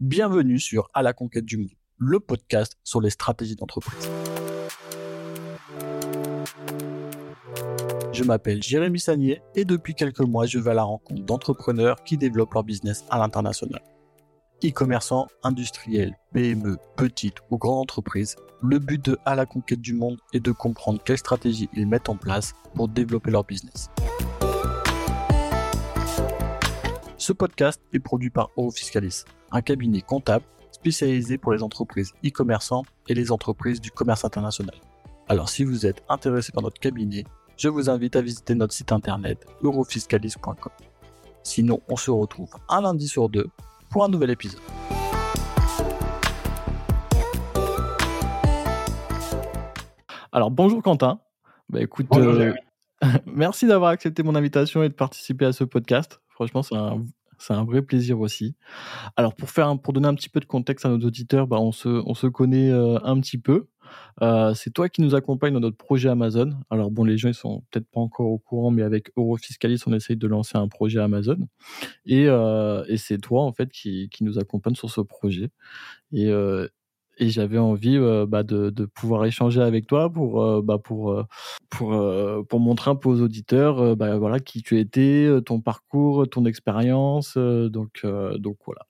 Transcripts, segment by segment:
Bienvenue sur À la conquête du monde, le podcast sur les stratégies d'entreprise. Je m'appelle Jérémy Sagnier et depuis quelques mois, je vais à la rencontre d'entrepreneurs qui développent leur business à l'international. E-commerçants, industriels, PME, petites ou grandes entreprises, le but de À la conquête du monde est de comprendre quelles stratégies ils mettent en place pour développer leur business. Ce podcast est produit par Eurofiscalis, un cabinet comptable spécialisé pour les entreprises e-commerçants et les entreprises du commerce international. Alors si vous êtes intéressé par notre cabinet, je vous invite à visiter notre site internet eurofiscalis.com. Sinon, on se retrouve un lundi sur deux pour un nouvel épisode. Alors bonjour Quentin. Bah écoute, euh, merci d'avoir accepté mon invitation et de participer à ce podcast. Franchement, c'est un, c'est un vrai plaisir aussi. Alors pour faire, pour donner un petit peu de contexte à nos auditeurs, bah, on se, on se connaît euh, un petit peu. Euh, c'est toi qui nous accompagne dans notre projet Amazon. Alors bon, les gens ils sont peut-être pas encore au courant, mais avec Eurofiscalis, on essaye de lancer un projet Amazon. Et, euh, et c'est toi en fait qui, qui nous accompagne sur ce projet. Et, et j'avais envie euh, bah, de, pouvoir échanger avec toi pour euh, bah, pour euh, pour montrer un peu aux auditeurs bah, voilà qui tu étais, ton parcours, ton expérience, donc donc voilà.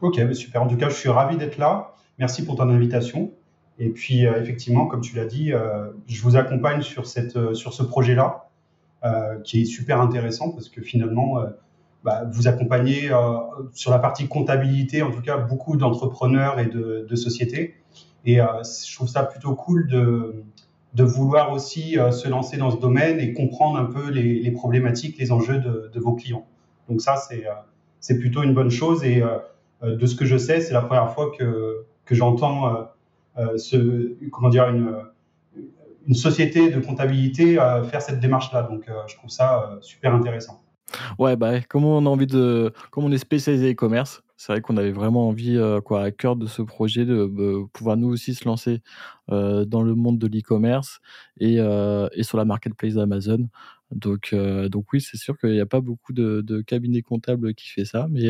Ok, super. En tout cas, je suis ravi d'être là. Merci pour ton invitation. Et puis effectivement, comme tu l'as dit, je vous accompagne sur cette sur ce projet-là, qui est super intéressant parce que finalement bah, vous accompagnez euh, sur la partie comptabilité, en tout cas, beaucoup d'entrepreneurs et de, de, sociétés. Et euh, je trouve ça plutôt cool de, de vouloir aussi euh, se lancer dans ce domaine et comprendre un peu les, les problématiques, les enjeux de, de, vos clients. Donc ça, c'est plutôt une bonne chose. Et de ce que je sais, c'est la première fois que, que j'entends ce, comment une, une société de comptabilité faire cette démarche-là. Donc je trouve ça super intéressant. Ouais, bah, comme on a envie de, comme on est spécialisé e-commerce, c'est vrai qu'on avait vraiment envie, euh, quoi, à cœur de ce projet de pouvoir nous aussi se lancer euh, dans le monde de l'e-commerce et, euh, et sur la marketplace d'Amazon. Donc, donc oui, c'est sûr qu'il n'y a pas beaucoup de, de cabinets comptables qui fait ça, mais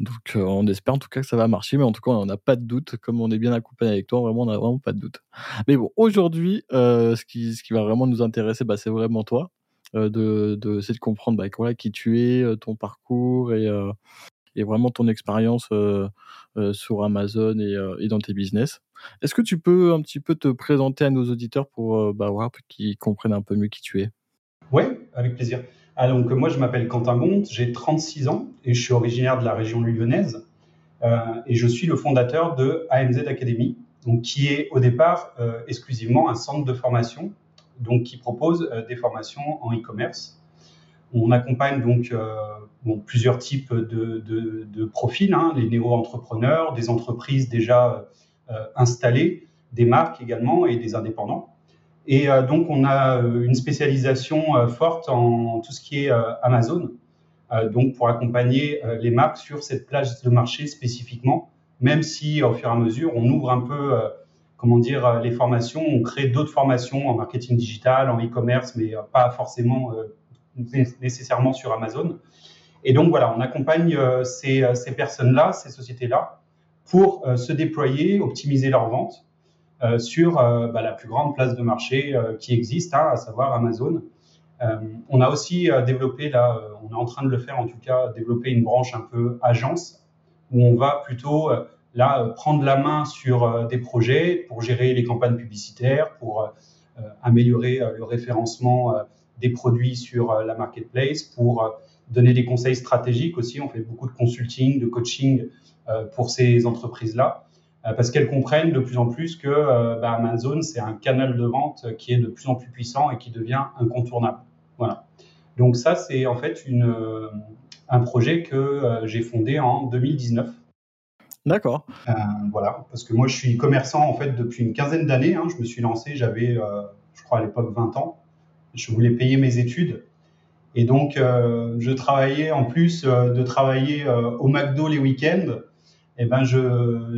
donc on espère en tout cas que ça va marcher. Mais en tout cas, on n'a pas de doute, comme on est bien accompagné avec toi, vraiment, on n'a vraiment pas de doute. Mais bon, aujourd'hui, ce qui, ce qui va vraiment nous intéresser, bah, c'est vraiment toi. Euh, de, de, de comprendre bah, voilà, qui tu es, euh, ton parcours et, euh, et vraiment ton expérience sur Amazon et, et, dans tes business. Est-ce que tu peux un petit peu te présenter à nos auditeurs pour bah, voir, qu'ils comprennent un peu mieux qui tu es? Oui, avec plaisir. Alors, donc, moi, je m'appelle Quentin Bonte, j'ai 36 ans et je suis originaire de la région lyonnaise. Et je suis le fondateur de AMZ Academy, donc, qui est au départ exclusivement un centre de formation donc qui propose euh, des formations en e-commerce. On accompagne donc euh, plusieurs types de profils, hein, les néo-entrepreneurs, des entreprises déjà euh, installées, des marques également et des indépendants. Et donc, on a une spécialisation forte en tout ce qui est Amazon, donc pour accompagner les marques sur cette plage de marché spécifiquement, même si au fur et à mesure, on ouvre un peu comment dire, euh, les formations. On crée d'autres formations en marketing digital, en e-commerce, mais euh, pas forcément euh, nécessairement sur Amazon. Et donc voilà, on accompagne ces, ces personnes-là, ces sociétés-là, pour se déployer, optimiser leurs ventes sur bah, la plus grande place de marché qui existe, hein, à savoir Amazon. on a aussi développé, là, on est en train de le faire en tout cas, développer une branche un peu agence, où on va plutôt là, euh, prendre la main sur euh, des projets pour gérer les campagnes publicitaires, pour euh, améliorer le référencement des produits sur la marketplace, pour donner des conseils stratégiques aussi. On fait beaucoup de consulting, de coaching pour ces entreprises-là, parce qu'elles comprennent de plus en plus que bah, Amazon, c'est un canal de vente qui est de plus en plus puissant et qui devient incontournable. Voilà. Donc ça, c'est en fait un projet que j'ai fondé en 2019 D'accord. Euh, voilà, parce que moi je suis commerçant en fait depuis une quinzaine d'années. Hein. je me suis lancé, j'avais, euh, je crois à l'époque 20 ans. Je voulais payer mes études. Et donc, euh, je travaillais en plus de travailler au McDo les week-ends. Et eh ben,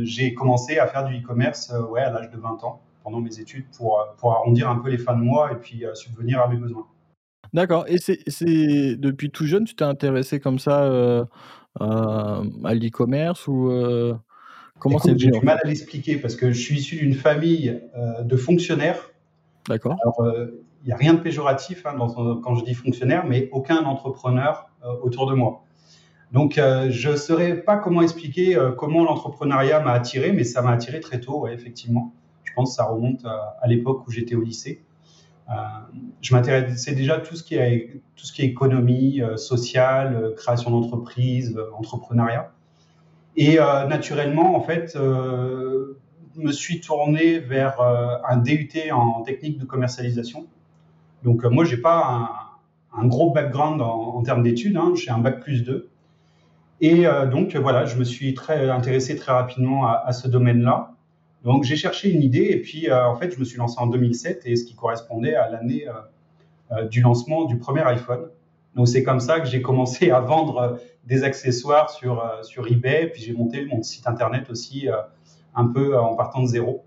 j'ai commencé à faire du e-commerce ouais, à l'âge de 20 ans pendant mes études pour, pour arrondir un peu les fins de mois et puis subvenir à mes besoins. D'accord et c'est c'est depuis tout jeune, tu t'es intéressé comme ça, heu, à à l'e-commerce ou, heu, comment c'est j'ai du mal à l'expliquer parce que je suis issu d'une famille, de fonctionnaires. D'accord. Alors, il y a rien de péjoratif, hein, dans quand je dis fonctionnaire, mais aucun entrepreneur, autour de moi. Donc, je saurais pas comment expliquer, comment l'entrepreneuriat m'a attiré, mais ça m'a attiré très tôt, ouais, effectivement. Je pense que ça remonte à à l'époque où j'étais au lycée. Heu, je m'intéressais déjà à tout ce qui est tout ce qui est économie, heu, sociale, heu, création d'entreprise, entrepreneuriat et naturellement, en fait, me suis tourné vers, un DUT en technique de commercialisation. Donc, moi, j'ai pas un gros background en termes d'études, hein, j'ai un bac+2 et heu, donc voilà, je me suis très intéressé très rapidement à ce domaine-là. Donc j'ai cherché une idée et puis, heu, en fait, je me suis lancé en 2007 et ce qui correspondait à l'année, heu heu, du lancement du premier iPhone. Donc c'est comme ça que j'ai commencé à vendre des accessoires sur, sur eBay, puis j'ai monté mon site internet aussi, un peu en partant de zéro.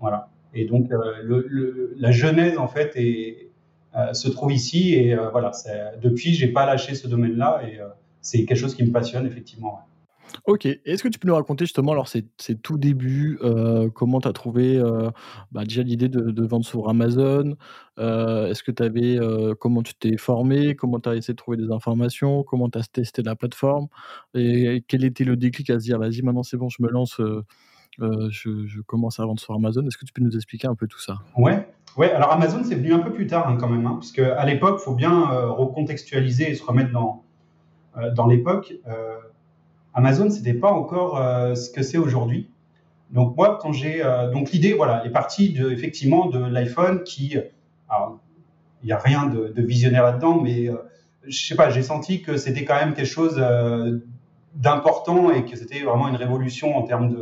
Voilà et donc la genèse, en fait, se trouve ici et voilà, depuis, j'ai pas lâché ce domaine-là et c'est quelque chose qui me passionne effectivement. OK. Est-ce que tu peux nous raconter justement alors ces tout débuts, heu, comment tu as trouvé, heu, bah, déjà l'idée de vendre sur Amazon? Heu, est-ce que tu avais, comment tu t'es formé? Comment tu as essayé de trouver des informations? Comment tu as testé la plateforme? Et quel était le déclic à se dire: «Vas-y maintenant c'est bon je me lance, je commence à vendre sur Amazon»? Est-ce que tu peux nous expliquer un peu tout ça? Ouais, ouais, alors Amazon, c'est venu un peu plus tard, hein, quand même, hein, parce qu'à l'époque, faut bien, recontextualiser et se remettre dans, dans l'époque. Amazon, c'était pas encore, heu, ce que c'est aujourd'hui. Donc moi, quand j'ai, heu donc l'idée, voilà, est partie de effectivement de l'iPhone qui, alors il y a rien de visionnaire là-dedans, mais, heu, je sais pas, j'ai senti que c'était quand même quelque chose, d'important et que c'était vraiment une révolution en termes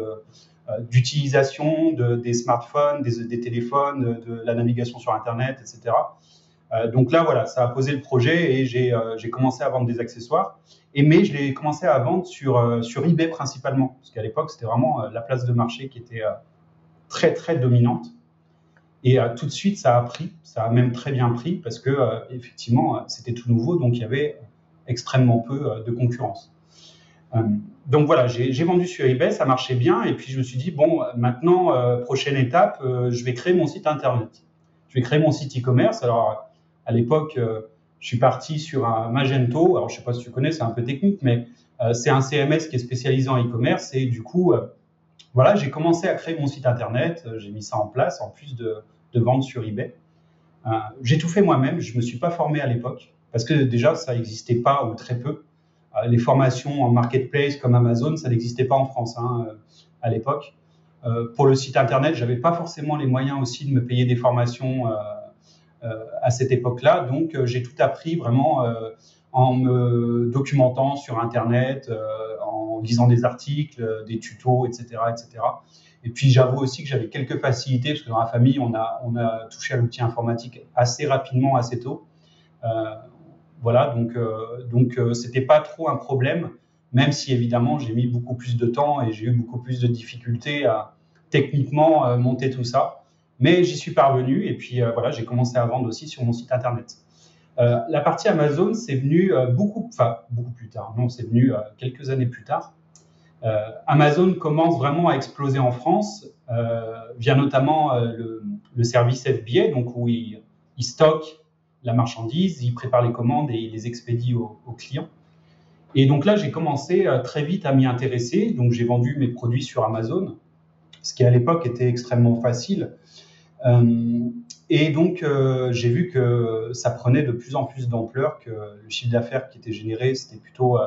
d'utilisation de des smartphones, des téléphones, de la navigation sur internet et cetera. Heu, donc là, voilà, ça a posé le projet et j'ai, heu, j'ai commencé à vendre des accessoires et mais je l'ai commencé à vendre sur, sur eBay principalement, parce qu'à l'époque, c'était vraiment, la place de marché qui était, très, très dominante et tout de suite, ça a pris, ça a même très bien pris parce que, effectivement, c'était tout nouveau, donc il y avait extrêmement peu, de concurrence. Donc voilà, j'ai vendu sur eBay, ça marchait bien et puis je me suis dit: «Bon, maintenant, prochaine étape, je vais créer mon site internet. Je vais créer mon site e-commerce». Alors, à l'époque, heu, je suis parti sur un Magento. Alors je sais pas si tu connais, c'est un peu technique, mais, heu, c'est un CMS qui est spécialisé en e-commerce et du coup, heu, voilà, j'ai commencé à créer mon site internet, j'ai mis ça en place en plus de de vendre sur eBay. J'ai tout fait moi-même, je me suis pas formé à l'époque parce que déjà ça existait pas ou très peu. Les formations en marketplace comme Amazon, ça n'existait pas en France, hein, à l'époque. Pour le site internet, j'avais pas forcément les moyens aussi de me payer des formations, à cette époque-là, donc heu, j'ai tout appris vraiment, heu, en me documentant sur internet, en lisant des articles, des tutos et cetera et puis j'avoue aussi que j'avais quelques facilités parce que dans la famille, on a touché à l'outil informatique assez rapidement, assez tôt. Voilà, donc donc c'était pas trop un problème, même si évidemment j'ai mis beaucoup plus de temps et j'ai eu beaucoup plus de difficultés à techniquement, monter tout ça. Mais j'y suis parvenu et puis, heu, voilà, j'ai commencé à vendre aussi sur mon site internet. Heu, la partie Amazon, c'est venu, heu, beaucoup enfin beaucoup plus tard, non, c'est venu, quelques années plus tard. Amazon commence vraiment à exploser en France, via notamment, le service FBA, donc où ils ils stockent la marchandise, ils préparent les commandes et ils les expédient aux clients et donc là, j'ai commencé, très vite à m'y intéresser, donc j'ai vendu mes produits sur Amazon, ce qui à l'époque était extrêmement facile. Hem et donc heu, j'ai vu que ça prenait de plus en plus d'ampleur, que le chiffre d'affaires qui était généré, c'était plutôt, heu,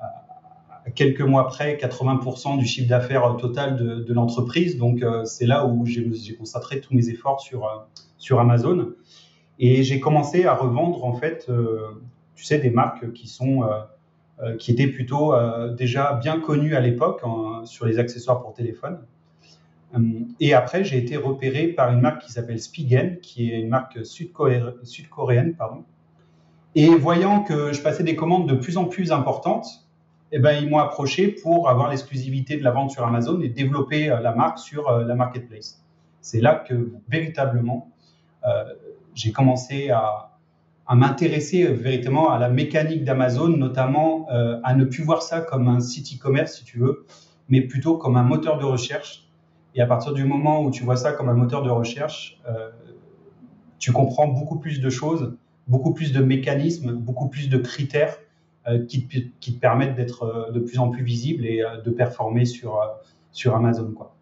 à quelques mois près 80% du chiffre d'affaires total de de l'entreprise, donc c'est là où j'ai concentré tous mes efforts sur, sur Amazon et j'ai commencé à revendre en fait, tu sais, des marques qui sont, qui étaient plutôt, déjà bien connues à l'époque sur les accessoires pour téléphone. Hem et après, j'ai été repéré par une marque qui s'appelle Spigen, qui est une marque sud-coré sud-coréenne, pardon et voyant que je passais des commandes de plus en plus importantes et ben, ils m'ont approché pour avoir l'exclusivité de la vente sur Amazon et développer, heu, la marque sur, heu, la marketplace. C'est là que véritablement, j'ai commencé à m'intéresser véritablement à la mécanique d'Amazon, notamment à ne plus voir ça comme un site e-commerce, si tu veux, mais plutôt comme un moteur de recherche. Et à partir du moment où tu vois ça comme un moteur de recherche, tu comprends beaucoup plus de choses, beaucoup plus de mécanismes, beaucoup plus de critères qui, te, qui, te, permettent d'être de plus en plus visible et de performer sur, sur Amazon. Quoi.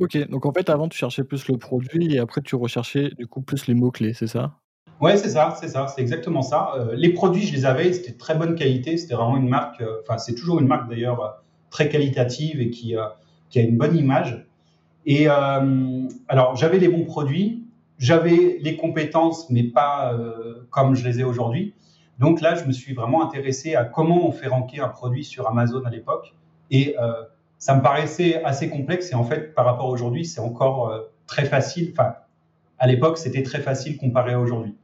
Ok, donc en fait, avant, tu cherchais plus le produit et après, tu recherchais du coup plus les mots-clés, c'est ça? Ouais, c'est ça, c'est ça, c'est exactement ça. Euh, les produits, je les avais, c'était de très bonne qualité, c'était vraiment une marque, euh, enfin, c'est toujours une marque d'ailleurs euh, très qualitative et qui, qui a une bonne image. Et alors, j'avais les bons produits, j'avais les compétences, mais pas comme je les ai aujourd'hui. Donc là, je me suis vraiment intéressé à comment on fait ranker un produit sur Amazon à l'époque. Et ça me paraissait assez complexe et en fait, par rapport à aujourd'hui, c'est encore euh, très facile. Enfin, à l'époque, c'était très facile comparé à aujourd'hui.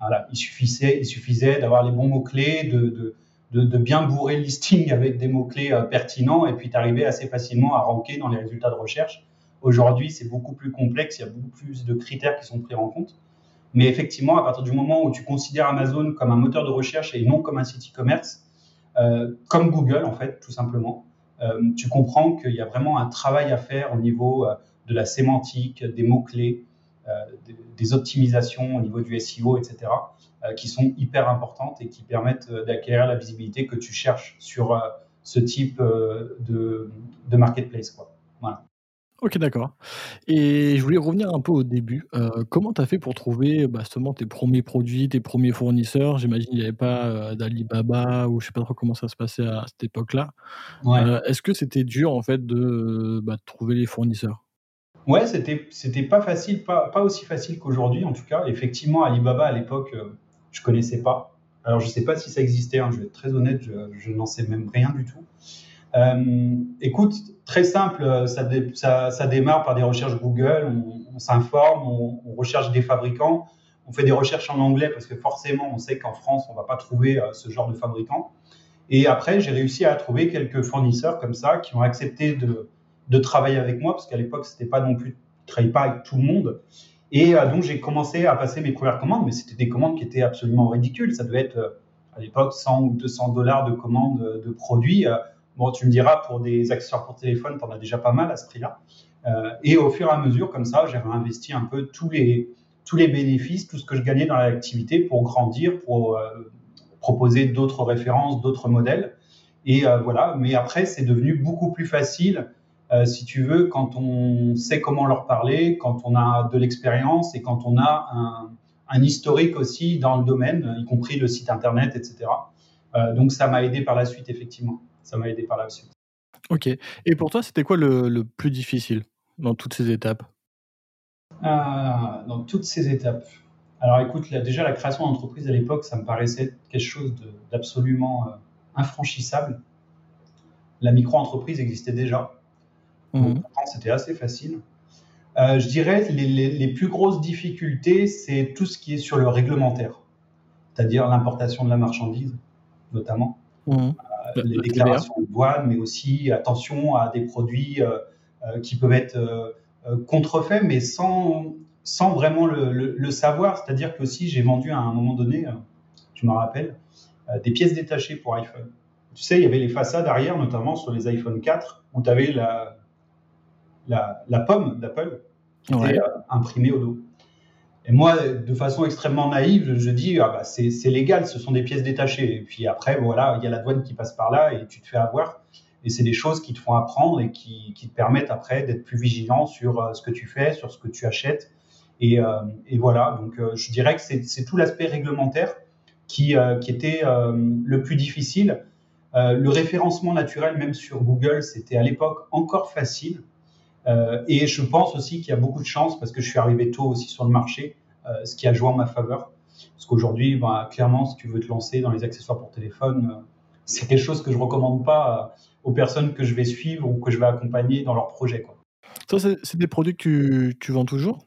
Voilà, il suffisait, il suffisait d'avoir les bons mots-clés, de, de, bien bourrer le listing avec des mots-clés euh, pertinents et puis d'arriver assez facilement à ranker dans les résultats de recherche. Aujourd'hui, c'est beaucoup plus complexe, il y a beaucoup plus de critères qui sont pris en compte. Mais effectivement, à partir du moment où tu considères Amazon comme un moteur de recherche et non comme un site e-commerce, euh, comme Google en fait, tout simplement, euh, tu comprends qu'il y a vraiment un travail à faire au niveau de la sémantique, des mots-clés, euh, des, optimisations au niveau du SEO, etc., qui sont hyper importantes et qui permettent d'acquérir la visibilité que tu cherches sur ce type de, de marketplace. Quoi. Voilà. Ok, d'accord. Et je voulais revenir un peu au début. Euh, comment tu as fait pour trouver, bah, justement tes premiers produits, tes premiers fournisseurs? J'imagine qu'il n'y avait pas, euh, d'Alibaba ou je sais pas trop comment ça se passait à cette époque-là. Euh, est-ce que c'était dur en fait de, bah, trouver les fournisseurs? Ouais, c'était c'était pas facile, pas pas aussi facile qu'aujourd'hui en tout cas. Effectivement, Alibaba à l'époque, je connaissais pas. Alors je sais pas si ça existait, hein, je vais être très honnête, je je n'en sais même rien du tout. Euh, écoute, très simple, ça, ça, ça, démarre par des recherches Google, on, s'informe, on, on, recherche des fabricants, on fait des recherches en anglais parce que forcément on sait qu'en France on va pas trouver euh, ce genre de fabricant. Et après j'ai réussi à trouver quelques fournisseurs comme ça qui ont accepté de, de travailler avec moi parce qu'à l'époque c'était pas non plus, je travaillais pas avec tout le monde. Et euh, donc j'ai commencé à passer mes premières commandes, mais c'était des commandes qui étaient absolument ridicules. Ça devait être à l'époque 100 ou 200 dollars de commandes de produits. Bon, tu me diras, pour des accessoires pour téléphone, tu en as déjà pas mal à ce prix-là. Euh, et au fur et à mesure, comme ça, j'ai réinvesti un peu tous les, tous les bénéfices, tout ce que je gagnais dans l'activité pour grandir, pour euh, proposer d'autres références, d'autres modèles. Et euh, voilà, mais après, c'est devenu beaucoup plus facile, si tu veux, quand on sait comment leur parler, quand on a de l'expérience et quand on a un, un, historique aussi dans le domaine, y compris le site internet, etc. donc ça m'a aidé par la suite, effectivement ça m'a aidé par la suite. Ok. Et pour toi, c'était quoi le, plus difficile dans toutes ces étapes? Ah, Dans toutes ces étapes. Alors écoute, déjà la création d'entreprise à l'époque, ça me paraissait quelque chose d'absolument euh, infranchissable. La micro-entreprise existait déjà. Mmh. c'était assez facile. Euh, je dirais les, les, plus grosses difficultés, c'est tout ce qui est sur le réglementaire, c'est-à-dire l'importation de la marchandise, notamment. Mmh les déclarations de douane, mais aussi attention à des produits euh, euh, qui peuvent être euh, contrefaits, mais sans, sans vraiment le, le, savoir. C'est-à-dire que si j'ai vendu à un moment donné, je me rappelle, des pièces détachées pour iPhone. Tu sais, il y avait les façades arrière, notamment sur les iPhone 4, où tu avais la, la, la pomme d'Apple qui était imprimée au dos. Et moi, de façon extrêmement naïve, je dis ah bah c'est légal, ce sont des pièces détachées. Et puis après, voilà, il y a la douane qui passe par là et tu te fais avoir. Et c'est des choses qui te font apprendre et qui, qui te permettent après d'être plus vigilant sur euh, ce que tu fais, sur ce que tu achètes. Et, euh, et voilà, donc euh, je dirais que c'est tout l'aspect réglementaire qui, euh, qui était le plus difficile. le référencement naturel, même sur Google, c'était à l'époque encore facile. Euh, et je pense aussi qu'il y a beaucoup de chance parce que je suis arrivé tôt aussi sur le marché, euh, ce qui a joué en ma faveur. Parce qu'aujourd'hui, bah, clairement, si tu veux te lancer dans les accessoires pour téléphone, euh, c'est quelque chose que je recommande pas aux personnes que je vais suivre ou que je vais accompagner dans leur projet. Quoi. Ça, c'est des produits que tu, tu vends toujours?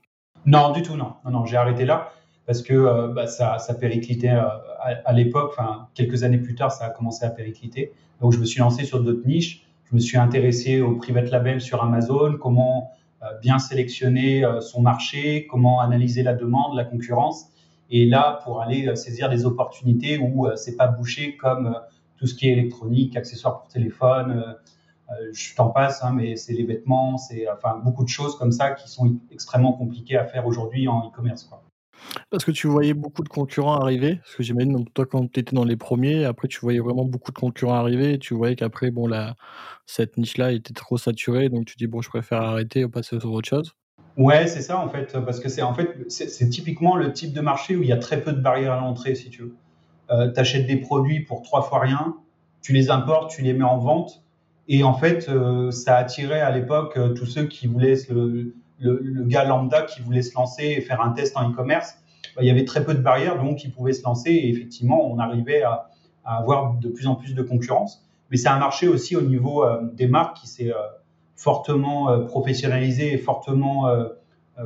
Non, du tout, non. Non, non j'ai arrêté là parce que bah, ça, ça périclitait à, à l'époque, enfin, quelques années plus tard, ça a commencé à péricliter. Donc, je me suis lancé sur d'autres niches je me suis intéressé au private label sur Amazon, comment euh, bien sélectionner euh, son marché, comment analyser la demande, la concurrence. et là pour aller saisir des opportunités où c'est pas bouché comme tout ce qui est électronique, accessoires pour téléphone, je t'en passe, hein, mais c'est les vêtements, c'est enfin beaucoup de choses comme ça qui sont extrêmement compliquées à faire aujourd'hui en e-commerce. Parce que tu voyais beaucoup de concurrents arriver? Parce que j'imagine toi quand tu étais dans les premiers, après tu voyais vraiment beaucoup de concurrents arriver et tu voyais qu'après bon la cette niche-là était trop saturée donc tu dis: «Bon je préfère arrêter et passer sur autre chose»? Ouais, c'est ça en fait, parce que c'est en fait c'est typiquement le type de marché où il y a très peu de barrières à l'entrée si tu veux. Euh, tu achètes des produits pour trois fois rien, tu les importes, tu les mets en vente et en fait euh, ça attirait à l'époque euh, tous ceux qui voulaient le le, gars lambda qui voulait se lancer et faire un test en e-commerce, bah, il y avait très peu de barrières, donc il pouvait se lancer et effectivement, on arrivait à, avoir de plus en plus de concurrence. Mais c'est un marché aussi au niveau euh, des marques qui s'est euh, fortement euh, professionnalisé et fortement,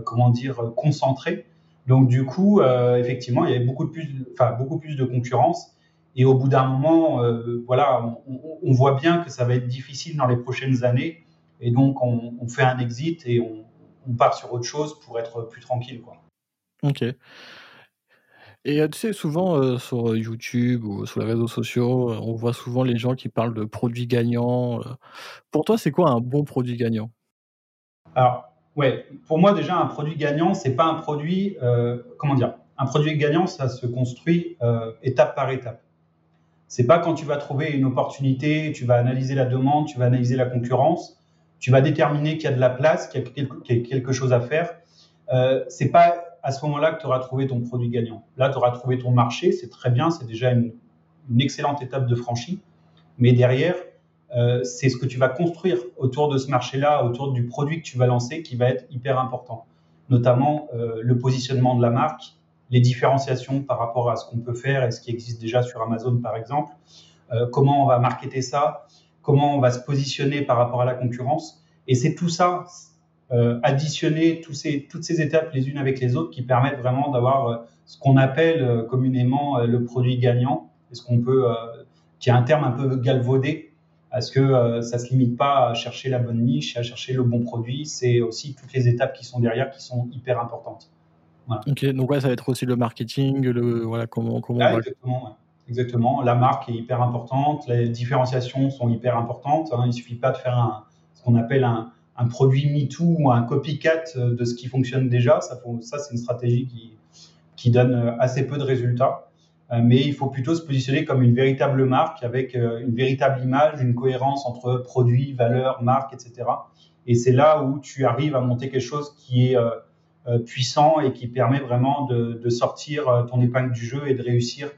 comment dire, concentré. Donc du coup, effectivement, il y avait beaucoup, plus, enfin, beaucoup plus de concurrence. Et au bout d'un moment, voilà, on, voit bien que ça va être difficile dans les prochaines années. Et donc, on, on fait un exit et on, on part sur autre chose pour être plus tranquille. Quoi. Ok. Et tu sais, souvent sur YouTube ou sur les réseaux sociaux, on voit souvent les gens qui parlent de produits gagnants. Pour toi, c'est quoi un bon produit gagnant? Alors, ouais, pour moi déjà, un produit gagnant, c'est pas un produit, comment dire, un produit gagnant, ça se construit étape par étape. C'est pas quand tu vas trouver une opportunité, tu vas analyser la demande, tu vas analyser la concurrence, tu vas déterminer qu'il y a de la place, qu'il y a quelque, chose à faire. Euh, c'est pas à ce moment-là que tu auras trouvé ton produit gagnant. Là, tu auras trouvé ton marché, c'est très bien, c'est déjà une, excellente étape de franchie. Mais derrière, euh, c'est ce que tu vas construire autour de ce marché-là, autour du produit que tu vas lancer, qui va être hyper important. Notamment euh, le positionnement de la marque, les différenciations par rapport à ce qu'on peut faire et ce qui existe déjà sur Amazon, par exemple. Euh, comment on va marketer ça? Comment on va se positionner par rapport à la concurrence. Et c'est tout ça, euh, additionner tous ces, toutes ces étapes les unes avec les autres qui permettent vraiment d'avoir euh, ce qu'on appelle euh, communément le produit gagnant, et ce qu'on peut, qui est un terme un peu galvaudé, parce que ça se limite pas à chercher la bonne niche, à chercher le bon produit, c'est aussi toutes les étapes qui sont derrière qui sont hyper importantes. Ok, donc ouais, ça va être aussi le marketing, le voilà comment comment. Ah, exactement. Exactement. La marque est hyper importante, les différenciations sont hyper importantes. Hein. Il ne suffit pas de faire ce qu'on appelle un, un produit MeToo ou un copycat de ce qui fonctionne déjà. Ça, c'est une stratégie qui, donne assez peu de résultats. Euh, mais il faut plutôt se positionner comme une véritable marque avec euh, une véritable image, une cohérence entre produit, valeur, marque, etc. Et c'est là où tu arrives à monter quelque chose qui est euh, puissant et qui permet vraiment de, sortir ton épingle du jeu et de réussir euh,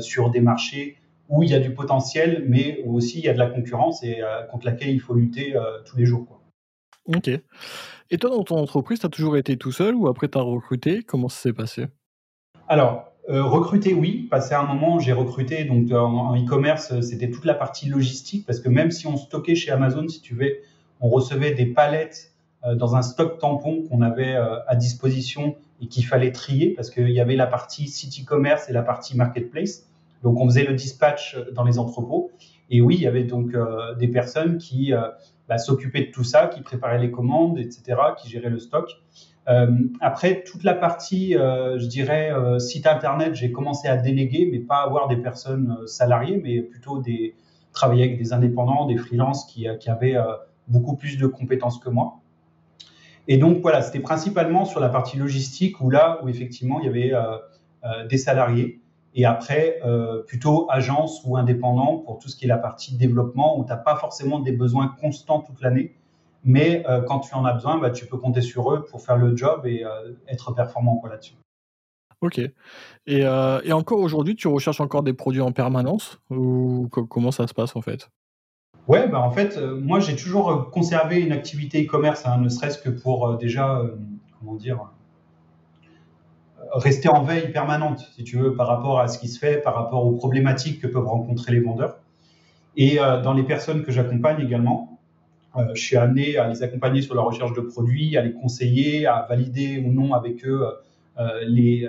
sur des marchés où il y a du potentiel, mais où aussi il y a de la concurrence et euh, contre laquelle il faut lutter euh, tous les jours. Quoi. Ok. Et toi, dans ton entreprise, tu as toujours été tout seul ou après tu as recruté? Comment ça s'est passé? Alors, recruter, oui. Passé un moment, j'ai recruté. Donc, en e-commerce, c'était toute la partie logistique parce que même si on stockait chez Amazon, si tu veux, on recevait des palettes dans un stock tampon qu'on avait à disposition et qu'il fallait trier parce qu'il y avait la partie site e-commerce et la partie marketplace. Donc on faisait le dispatch dans les entrepôts. Et oui, il y avait donc euh, des personnes qui euh, bah, s'occupaient de tout ça, qui préparaient les commandes, etc., qui géraient le stock. Euh, après, toute la partie, je dirais, site internet, j'ai commencé à déléguer, mais pas avoir des personnes salariées, mais plutôt des, travailler avec des indépendants, des freelances qui, qui avaient beaucoup plus de compétences que moi. Et donc voilà, c'était principalement sur la partie logistique où là où effectivement il y avait euh, euh, des salariés et après euh, plutôt agence ou indépendant pour tout ce qui est la partie développement où tu n'as pas forcément des besoins constants toute l'année, mais quand tu en as besoin, bah, tu peux compter sur eux pour faire le job et être performant là-dessus. Ok. Et, et encore aujourd'hui, tu recherches encore des produits en permanence ou comment ça se passe en fait? Ouais, bah en fait, euh, moi j'ai toujours euh, conservé une activité e-commerce, hein, ne serait-ce que pour euh, déjà, comment dire, rester en veille permanente, si tu veux, par rapport à ce qui se fait, par rapport aux problématiques que peuvent rencontrer les vendeurs. Et dans les personnes que j'accompagne également, je suis amené à les accompagner sur la recherche de produits, à les conseiller, à valider ou non avec eux les,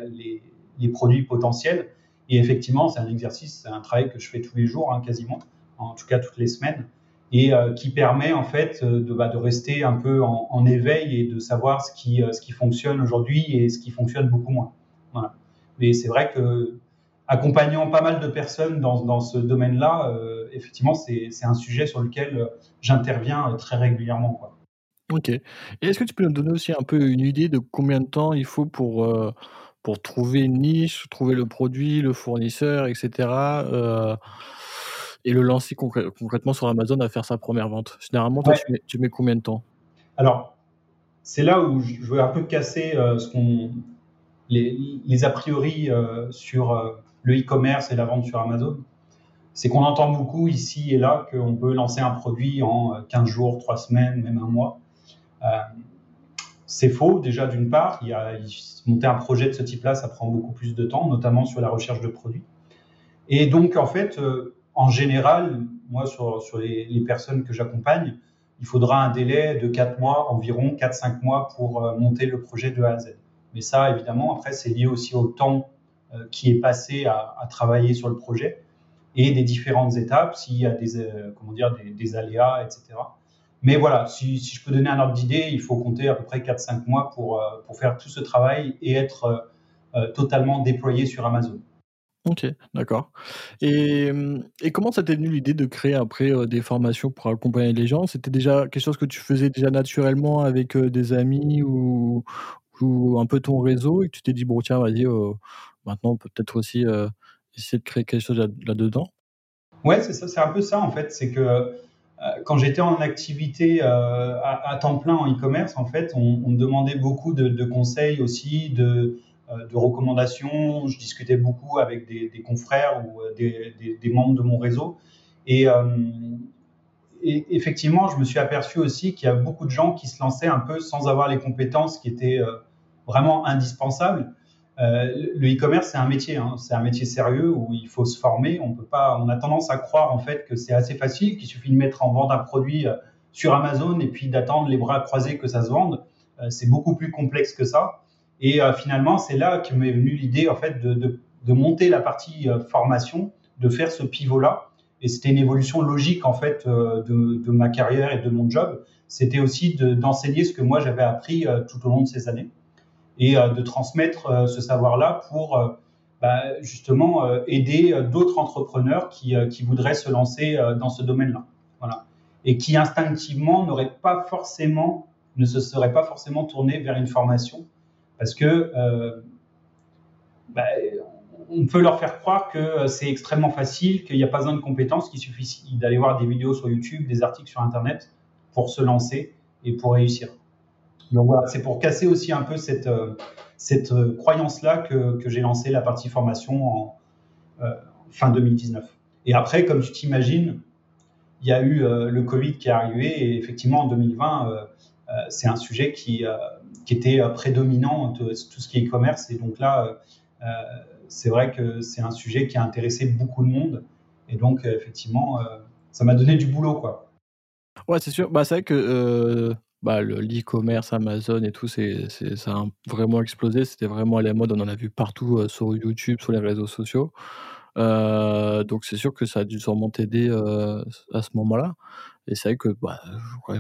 les, produits potentiels. Et effectivement, c'est un exercice, c'est un travail que je fais tous les jours, hein, quasiment en tout cas toutes les semaines, et euh, qui permet en fait euh, de, bah, de rester un peu en, éveil et de savoir ce qui, euh, ce qui fonctionne aujourd'hui et ce qui fonctionne beaucoup moins. Mais c'est vrai que accompagnant pas mal de personnes dans, dans ce domaine-là, effectivement, c'est un sujet sur lequel j'interviens très régulièrement. Quoi. Ok. Et est-ce que tu peux nous donner aussi un peu une idée de combien de temps il faut pour, pour trouver une niche, trouver le produit, le fournisseur, etc. et le lancer concrètement sur Amazon à faire sa première vente Généralement, toi, tu, mets, combien de temps? Alors, c'est là où je veux un peu casser ce qu'on les, les, a priori sur le e-commerce et la vente sur Amazon, c'est qu'on entend beaucoup ici et là qu'on peut lancer un produit en 15 euh, jours, 3 semaines, même un mois. Euh, c'est faux, déjà d'une part, il y a, monter un projet de ce type-là, ça prend beaucoup plus de temps, notamment sur la recherche de produits. Et donc, en fait, euh, en général, moi, sur, les, personnes que j'accompagne, il faudra un délai de 4 mois, environ 4-5 mois pour monter le projet de A à Z. Mais ça, évidemment, après, c'est lié aussi au temps euh, qui est passé à, travailler sur le projet et des différentes étapes, s'il y a des, euh, comment dire, des, aléas, etc. Mais voilà, si, je peux donner un ordre d'idée, il faut compter à peu près 4-5 mois euh, pour faire tout ce travail et être totalement déployé sur Amazon. Ok, d'accord. Et, et, comment ça t'est venu l'idée de créer après des formations pour accompagner les gens? C'était déjà quelque chose que tu faisais déjà naturellement avec des amis ou, ou un peu ton réseau et que tu t'es dit, bon, tiens, vas-y, Maintenant, on peut peut-être aussi euh, essayer de créer quelque chose là-dedans? ouais, c'est ça, c'est un peu ça en fait. C'est que euh, quand j'étais en activité euh, à, temps plein en e-commerce, en fait, on, me demandait beaucoup de, conseils aussi, de, de, recommandations. Je discutais beaucoup avec des, confrères ou des, des, membres de mon réseau. Et, et, effectivement, je me suis aperçu aussi qu'il y a beaucoup de gens qui se lançaient un peu sans avoir les compétences qui étaient vraiment indispensables. Euh, le e-commerce, c'est un métier, hein. c'est un métier sérieux où il faut se former. On peut pas, on a tendance à croire en fait que c'est assez facile, qu'il suffit de mettre en vente un produit euh, sur Amazon et puis d'attendre les bras croisés que ça se vende. Euh, c'est beaucoup plus complexe que ça. Et finalement, c'est là que m'est venue l'idée en fait de, monter la partie formation, de faire ce pivot-là. Et c'était une évolution logique en fait de, de, ma carrière et de mon job. C'était aussi d'enseigner ce que moi j'avais appris tout au long de ces années et euh, de transmettre euh, ce savoir-là pour euh, bah, justement aider d'autres entrepreneurs qui, qui, voudraient se lancer dans ce domaine-là. Voilà. Et qui instinctivement n'auraient pas forcément, ne se seraient pas forcément tournés vers une formation parce que bah, on peut leur faire croire que c'est extrêmement facile, qu'il n'y a pas besoin de compétences, qu'il suffit d'aller voir des vidéos sur YouTube, des articles sur Internet pour se lancer et pour réussir. Donc voilà, c'est pour casser aussi un peu cette, euh, euh, croyance-là que, j'ai lancé la partie formation en euh, fin 2019. Et après, comme tu t'imagines, il y a eu le Covid qui est arrivé et effectivement en 2020, c'est un sujet qui, qui était prédominant de tout ce qui est e-commerce. Et donc là, c'est vrai que c'est un sujet qui a intéressé beaucoup de monde. Et donc, effectivement, ça m'a donné du boulot, quoi. Ouais, c'est sûr. Bah, c'est vrai que bah, l'e-commerce, Amazon et tout, c'est, ça a vraiment explosé. C'était vraiment à la mode. On en a vu partout sur YouTube, sur les réseaux sociaux. Donc c'est sûr que ça a dû sûrement t'aider à ce moment-là. Et c'est vrai que bah,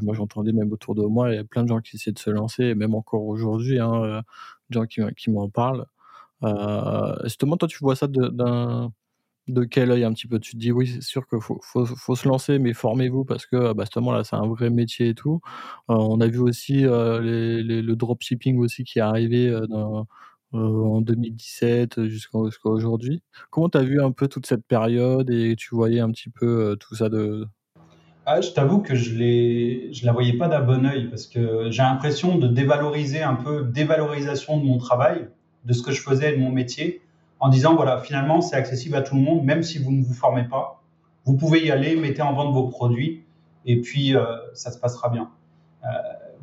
moi j'entendais même autour de moi, il y a plein de gens qui essaient de se lancer, et même encore aujourd'hui, hein, des gens qui, m'en parlent. justement, toi tu vois ça de quel œil un petit peu? Tu te dis oui, c'est sûr qu'il faut, se lancer, mais formez-vous parce que bah, justement là, c'est un vrai métier et tout. Euh, on a vu aussi euh, le dropshipping aussi qui est arrivé euh, dans, en 2017 jusqu'à aujourd'hui. Comment tu as vu un peu toute cette période et tu voyais un petit peu tout ça de. Ah, je t'avoue que je ne la voyais pas d'un bon œil parce que j'ai l'impression de dévaloriser un peu, dévalorisation de mon travail, de ce que je faisais, de mon métier en disant voilà, finalement, c'est accessible à tout le monde, même si vous ne vous formez pas. Vous pouvez y aller, mettez en vente vos produits, et puis euh, ça se passera bien.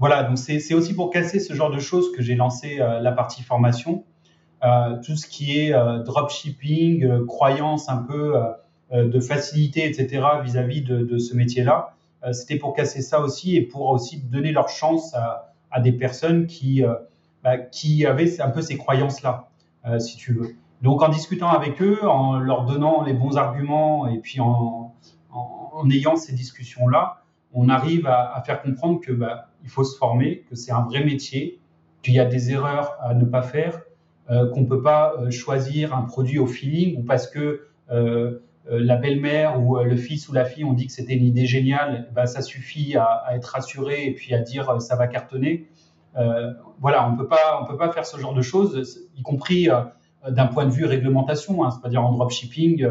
Euh, voilà, donc c'est aussi pour casser ce genre de choses que j'ai lancé euh, la partie formation. tout ce qui est dropshipping, croyance un peu de facilité, etc., vis-à-vis de, ce métier-là, c'était pour casser ça aussi et pour aussi donner leur chance à, des personnes qui, bah, qui avaient un peu ces croyances-là, si tu veux. Donc en discutant avec eux, en leur donnant les bons arguments et puis en, ayant ces discussions-là, on arrive à, à, faire comprendre que bah, il faut se former, que c'est un vrai métier, qu'il y a des erreurs à ne pas faire qu'on ne peut pas choisir un produit au feeling ou parce que la belle-mère ou le fils ou la fille ont dit que c'était une idée géniale, bah, ça suffit à, être rassuré et puis à dire ça va cartonner. voilà, on peut pas, on peut pas faire ce genre de choses, y compris d'un point de vue réglementation, hein, c'est-à-dire en dropshipping.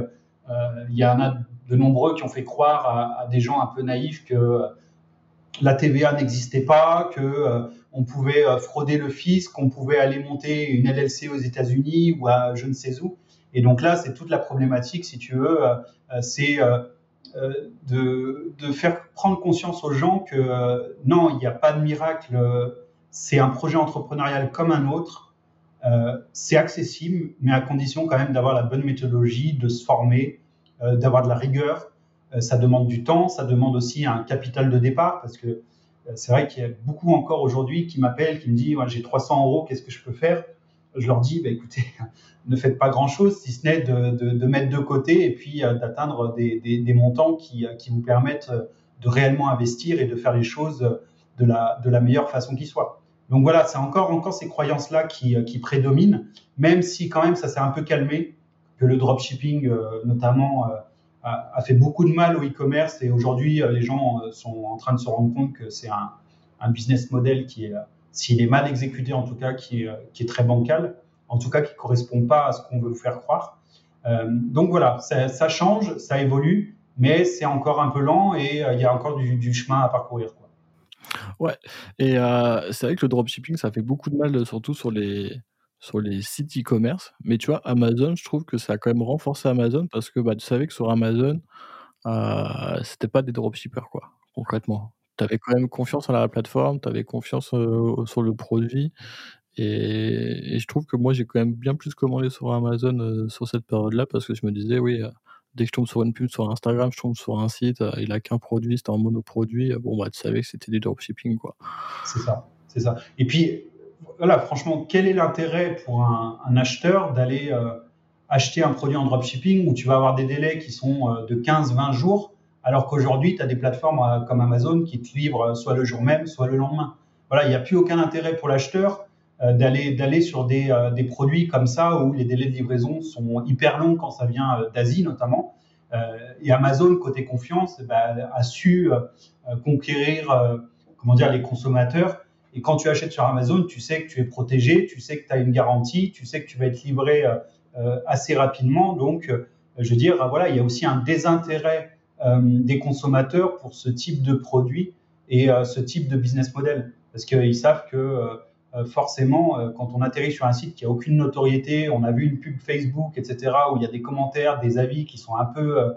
Il y en a de nombreux qui ont fait croire à des gens un peu naïfs que la TVA n'existait pas, que euh, on pouvait euh, frauder le fisc, qu'on pouvait aller monter une LLC aux États-Unis ou à je ne sais où. Et donc là, c'est toute la problématique, si tu veux, euh, c'est de, de, faire prendre conscience aux gens que non, il n'y a pas de miracle, c'est un projet entrepreneurial comme un autre, c'est accessible, mais à condition quand même d'avoir la bonne méthodologie, de se former, d'avoir de la rigueur, ça demande du temps, ça demande aussi un capital de départ parce que euh, c'est vrai qu'il y a beaucoup encore aujourd'hui qui m'appellent, qui me disent j'ai 300 euros, qu'est-ce que je peux faire? Je leur dis bah, écoutez, ne faites pas grand-chose si ce n'est de, mettre de côté et puis euh, d'atteindre des, montants qui, vous permettent de réellement investir et de faire les choses de la, de la meilleure façon qui soit. Donc voilà, c'est encore, encore ces croyances-là qui, prédominent, même si quand même ça s'est un peu calmé, que le dropshipping notamment a, fait beaucoup de mal au e-commerce et aujourd'hui, euh, les gens euh, sont en train de se rendre compte que c'est un, business model qui est, euh, s'il est mal exécuté en tout cas, qui est, très bancal, en tout cas qui ne correspond pas à ce qu'on veut vous faire croire. donc voilà, ça, change, ça évolue, mais c'est encore un peu lent et il y a encore du, chemin à parcourir. Quoi. Ouais, et c'est vrai que le dropshipping, ça fait beaucoup de mal, surtout sur les, sur les sites e-commerce. Mais tu vois, Amazon, je trouve que ça a quand même renforcé Amazon parce que bah, tu savais que sur Amazon, euh, c'était pas des dropshippers, quoi, concrètement. Tu avais quand même confiance en la plateforme, tu avais confiance sur le produit. Et, je trouve que moi, j'ai quand même bien plus commandé sur Amazon sur cette période-là parce que je me disais, oui, dès que je tombe sur une pub sur Instagram, je tombe sur un site, il a qu'un produit, c'était un monoproduit. bon, bah, tu savais que c'était du dropshipping, quoi. C'est ça, c'est ça. Et puis, voilà, franchement, quel est l'intérêt pour un, acheteur d'aller euh, acheter un produit en dropshipping où tu vas avoir des délais qui sont euh, de 15-20 jours, alors qu'aujourd'hui, tu as des plateformes euh, comme Amazon qui te livrent soit le jour même, soit le lendemain. Voilà, il n'y a plus aucun intérêt pour l'acheteur d'aller d'aller sur des, produits comme ça où les délais de livraison sont hyper longs quand ça vient d'Asie notamment. et Amazon, côté confiance, ben, a su conquérir comment dire, les consommateurs et quand tu achètes sur Amazon, tu sais que tu es protégé, tu sais que tu as une garantie, tu sais que tu vas être livré euh, euh, assez rapidement. Donc, euh, je veux dire, voilà, il y a aussi un désintérêt des consommateurs pour ce type de produit et ce type de business model. Parce qu'ils savent que forcément, quand on atterrit sur un site qui a aucune notoriété, on a vu une pub Facebook, etc., où il y a des commentaires, des avis qui sont un peu,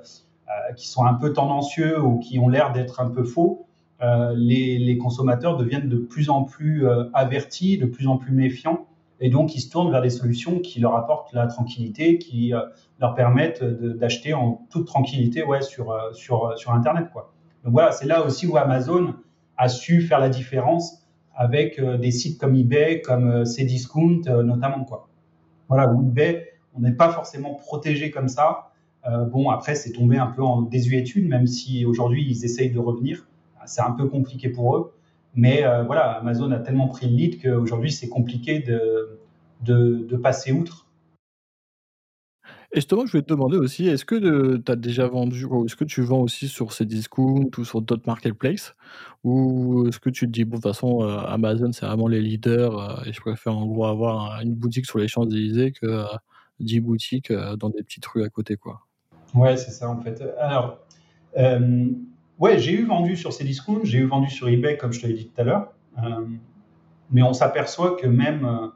qui sont un peu tendancieux ou qui ont l'air d'être un peu faux, euh, les, consommateurs deviennent de plus en plus euh, avertis, de plus en plus méfiants, et donc ils se tournent vers des solutions qui leur apportent la tranquillité, qui euh, leur permettent d'acheter en toute tranquillité ouais, sur, sur, sur Internet. Quoi. Donc voilà, c'est là aussi où Amazon a su faire la différence avec des sites comme eBay, comme Cdiscount notamment. Quoi. Voilà, où eBay, on n'est pas forcément protégé comme ça. bon, après, c'est tombé un peu en désuétude, même si aujourd'hui, ils essayent de revenir c'est un peu compliqué pour eux. Mais euh, voilà, Amazon a tellement pris le lead qu'aujourd'hui, c'est compliqué de, de, passer outre. Et justement, je vais te demander aussi, est-ce que tu as déjà vendu, est-ce que tu vends aussi sur ces discounts ou sur d'autres marketplaces? Ou est-ce que tu te dis, bon, de toute façon, euh, Amazon, c'est vraiment les leaders euh, et je préfère en gros avoir une boutique sur les Champs-Élysées que 10 boutiques dans des petites rues à côté, quoi? Ouais, c'est ça en fait. Alors, Ouais, j'ai eu vendu sur ces discounts, j'ai eu vendu sur eBay, comme je te l'ai dit tout à l'heure. Euh, mais on s'aperçoit que même, euh,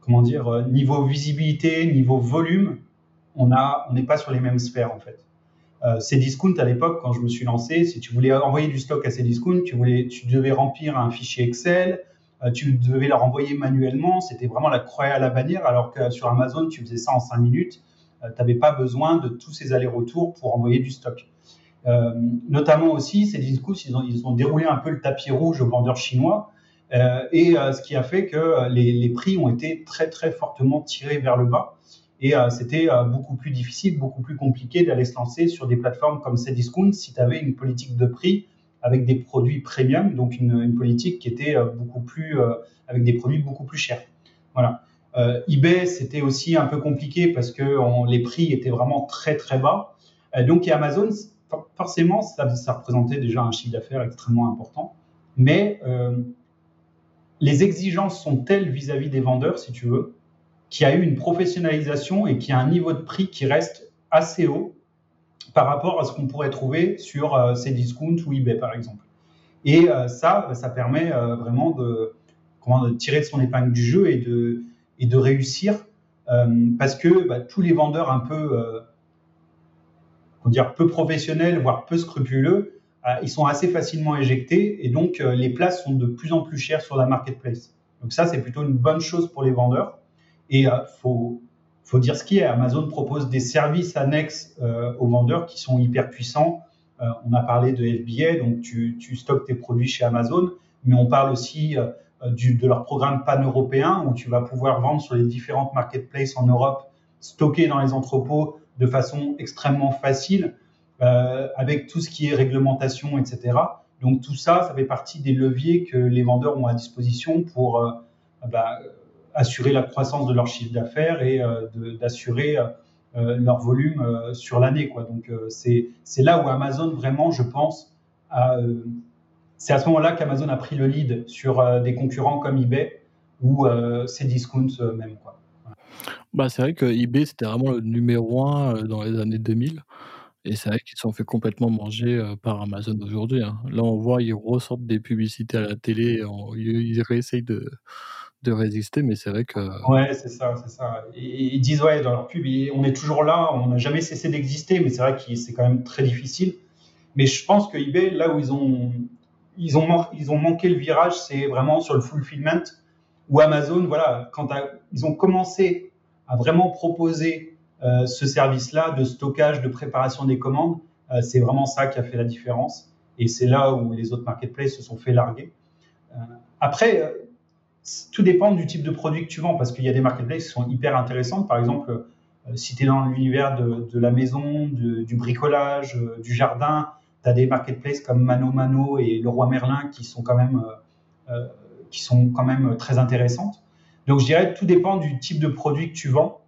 comment dire, euh, niveau visibilité, niveau volume, on n'est pas sur les mêmes sphères en fait. ces discounts à l'époque, quand je me suis lancé, si tu voulais envoyer du stock à ces discounts, tu, voulais, tu devais remplir un fichier Excel, tu devais leur envoyer manuellement, c'était vraiment la croix à la bannière, alors que sur Amazon, tu faisais ça en 5 minutes, tu n'avais pas besoin de tous ces allers-retours pour envoyer du stock. Euh, notamment aussi, ces discours, ils ont, déroulé un peu le tapis rouge aux vendeurs chinois, euh, et euh, ce qui a fait que les, prix ont été très très fortement tirés vers le bas. Et c'était beaucoup plus difficile, beaucoup plus compliqué d'aller se lancer sur des plateformes comme Cdiscount si tu avais une politique de prix avec des produits premium, donc une, une politique qui était beaucoup plus avec des produits beaucoup plus chers. Voilà. eBay, c'était aussi un peu compliqué parce que les prix étaient vraiment très très bas. donc, et Amazon, forcément, ça, représentait déjà un chiffre d'affaires extrêmement important. Mais les exigences sont telles vis-à-vis des vendeurs, si tu veux, qu'il y a eu une professionnalisation et qu'il y a un niveau de prix qui reste assez haut par rapport à ce qu'on pourrait trouver sur euh, ces discounts ou eBay, par exemple. Et euh, ça, ça permet euh, vraiment de, tirer de son épingle du jeu et de, et de réussir parce que bah, tous les vendeurs un peu, on dire, peu professionnels, voire peu scrupuleux, euh, ils sont assez facilement éjectés et donc euh, les places sont de plus en plus chères sur la marketplace. Donc ça, c'est plutôt une bonne chose pour les vendeurs. Et il euh, faut, faut dire ce qui est. Amazon propose des services annexes aux vendeurs qui sont hyper puissants. on a parlé de FBA, donc tu, tu, stockes tes produits chez Amazon, mais on parle aussi du, de leur programme pan-européen où tu vas pouvoir vendre sur les différentes marketplaces en Europe, stocker dans les entrepôts de façon extrêmement facile. Euh, avec tout ce qui est réglementation, etc. Donc tout ça, ça fait partie des leviers que les vendeurs ont à disposition pour euh, bah, assurer la croissance de leur chiffre d'affaires et euh, d'assurer leur volume sur l'année. Donc c'est là où Amazon vraiment, je pense, c'est à ce moment-là qu'Amazon a pris le lead sur des concurrents comme eBay ou ces discounts même. Bah, c'est vrai que eBay, c'était vraiment le numéro un dans les années 2000. Et c'est vrai qu'ils se sont fait complètement manger par Amazon aujourd'hui. Hein. Là, on voit, ils ressortent des publicités à la télé, ils réessayent de, de résister, mais c'est vrai que. Ouais, c'est ça, c'est ça. ils disent, ouais, dans leur pub, on est toujours là, on n'a jamais cessé d'exister, mais c'est vrai que c'est quand même très difficile. Mais je pense que eBay, là où ils ont, ils ont, manqué le virage, c'est vraiment sur le fulfillment, où Amazon, voilà, quand ils ont commencé à vraiment proposer euh, ce service-là de stockage, de préparation des commandes, euh, c'est vraiment ça qui a fait la différence. Et c'est là où les autres marketplaces se sont fait larguer. Euh, après, tout dépend du type de produit que tu vends, parce qu'il y a des marketplaces qui sont hyper intéressantes. Par exemple, si tu es dans l'univers de, la maison, du bricolage, du jardin, tu as des marketplaces comme Mano Mano et Le Roi Merlin qui sont quand même, qui sont quand même très intéressantes. Donc je dirais tout dépend du type de produit que tu vends.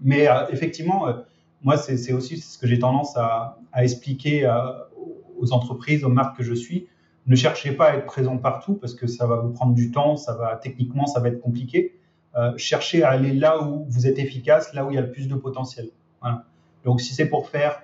Mais euh, effectivement, euh, moi, c'est aussi ce que j'ai tendance à, expliquer euh, aux entreprises, aux marques que je suis. Ne cherchez pas à être présent partout parce que ça va vous prendre du temps, ça va techniquement, ça va être compliqué. cherchez à aller là où vous êtes efficace, là où il y a le plus de potentiel. Donc, si c'est pour faire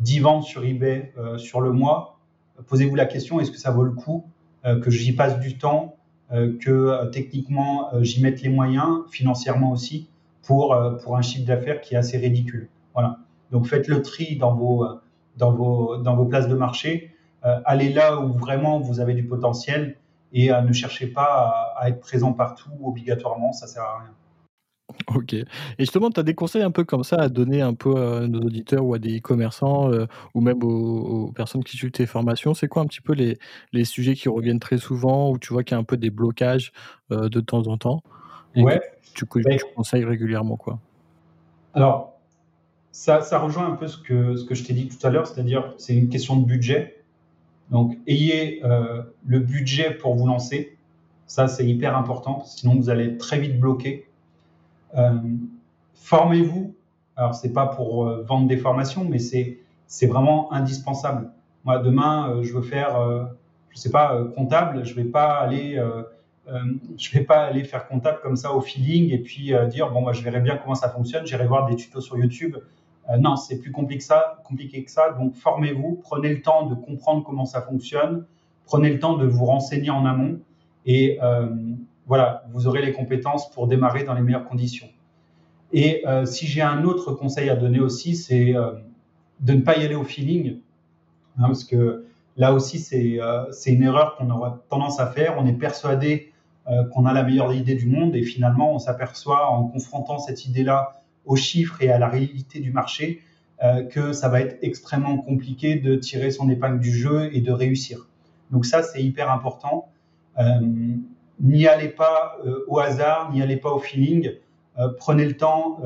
10 ventes sur eBay sur le mois, posez-vous la question est-ce que ça vaut le coup que j'y passe du temps, que techniquement j'y mette les moyens, financièrement aussi pour, euh, pour un chiffre d'affaires qui est assez ridicule. Voilà. Donc faites le tri dans vos, euh, dans vos, dans vos places de marché. Euh, allez là où vraiment vous avez du potentiel et ne cherchez pas à, être présent partout obligatoirement, ça sert à rien. Ok. Et justement, tu as des conseils un peu comme ça à donner un peu à nos auditeurs ou à des commerçants ou même aux, personnes qui suivent tes formations? C'est quoi un petit peu les, les, sujets qui reviennent très souvent ou tu vois qu'il y a un peu des blocages de temps en temps Ouais tu, conseilles régulièrement quoi? Alors, ça, ça, rejoint un peu ce que, ce que je t'ai dit tout à l'heure, c'est-à-dire c'est une question de budget. Donc, ayez euh, le budget pour vous lancer. Ça, c'est hyper important, sinon vous allez très vite bloquer. Euh, formez-vous. Alors, c'est pas pour euh, vendre des formations, mais c'est vraiment indispensable. Moi, demain, je veux faire, je sais pas, comptable. Je vais pas aller euh, vais pas aller faire comptable comme ça au feeling et puis euh, dire bon moi je verrai bien comment ça fonctionne, j'irai voir des tutos sur YouTube. Euh, non, c'est plus compliqué que ça, compliqué que ça. Donc formez-vous, prenez le temps de comprendre comment ça fonctionne, prenez le temps de vous renseigner en amont et voilà, vous aurez les compétences pour démarrer dans les meilleures conditions. Et si j'ai un autre conseil à donner aussi, c'est de ne pas y aller au feeling, hein, parce que là aussi c'est une erreur qu'on aura tendance à faire. On est persuadé euh, qu'on a la meilleure idée du monde et finalement on s'aperçoit en confrontant cette idée-là aux chiffres et à la réalité du marché euh, que ça va être extrêmement compliqué de tirer son épingle du jeu et de réussir. Donc ça c'est hyper important. Euh, n'y allez pas au hasard, n'y allez pas au feeling. prenez le temps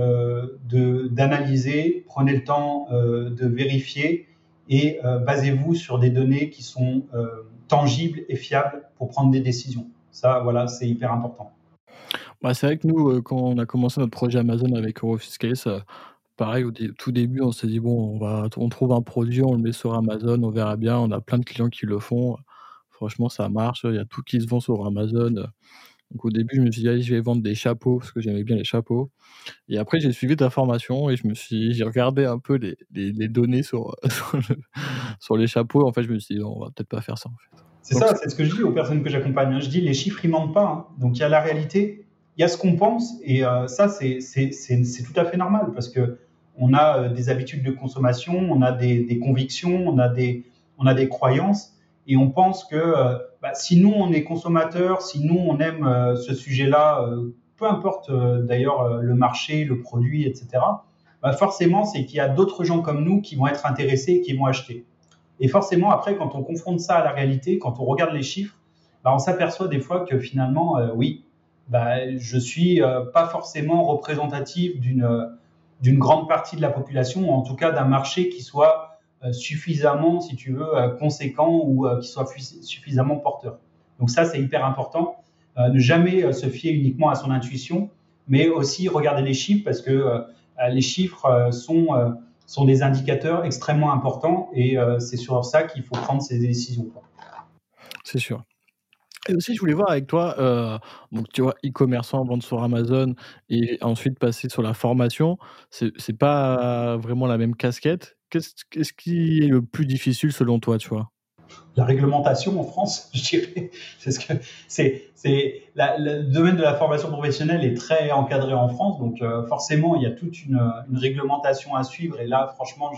d'analyser, prenez le temps de vérifier et basez-vous sur des données qui sont tangibles et fiables pour prendre des décisions. Ça, voilà, c'est hyper important. Bah, c'est vrai que nous, quand on a commencé notre projet Amazon avec Eurofiscalis, pareil au tout début, on s'est dit: «Bon, on va on trouve un produit, on le met sur Amazon, on verra bien». On a plein de clients qui le font. Franchement, ça marche, il y a tout qui se vend sur Amazon. Donc au début, je me suis dit: «Allez, je vais vendre des chapeaux», parce que j'aimais bien les chapeaux et après j'ai suivi ta formation et je me suis j'ai regardé un peu les les les données sur, sur les chapeaux. En fait, je me suis dit: «Non, on va peut-être pas faire ça, en fait». C'est ça, c'est ce que je dis aux personnes que j'accompagne, hein. Je dis: «Les chiffres, ils mentent pas, hein». Donc il y a la réalité, il y a ce qu'on pense et ça, c'est tout à fait normal parce qu'on a des habitudes de consommation, on a des, des convictions, on a des, on a des croyances et on pense que bah, si nous, on est consommateur, si nous, on aime ce sujet-là, peu importe d'ailleurs le marché, le produit, etc., bah, forcément, c'est qu'il y a d'autres gens comme nous qui vont être intéressés qui vont acheter. Et forcément, après, quand on confronte ça à la réalité, quand on regarde les chiffres, bah, on s'aperçoit des fois que finalement, oui, je suis euh, pas forcément représentatif d'une grande partie de la population, ou en tout cas d'un marché qui soit euh, suffisamment, si tu veux, euh, conséquent ou qui soit suffisamment porteur. Donc ça, c'est hyper important. ne jamais se fier uniquement à son intuition, mais aussi regarder les chiffres parce que les chiffres sont, sont des indicateurs extrêmement importants et c'est sur ça qu'il faut prendre ses décisions. C'est sûr. Et aussi, je voulais voir avec toi, euh, donc tu vois, e-commerçant, vendre sur Amazon et ensuite passer sur la formation, c'est pas vraiment la même casquette. Qu'est-ce qui est le plus difficile selon toi, tu vois? La réglementation en France, je dirais. C'est ce que c'est c'est le domaine de la formation professionnelle est très encadré en France, donc euh, forcément, il y a toute une, réglementation à suivre et là, franchement,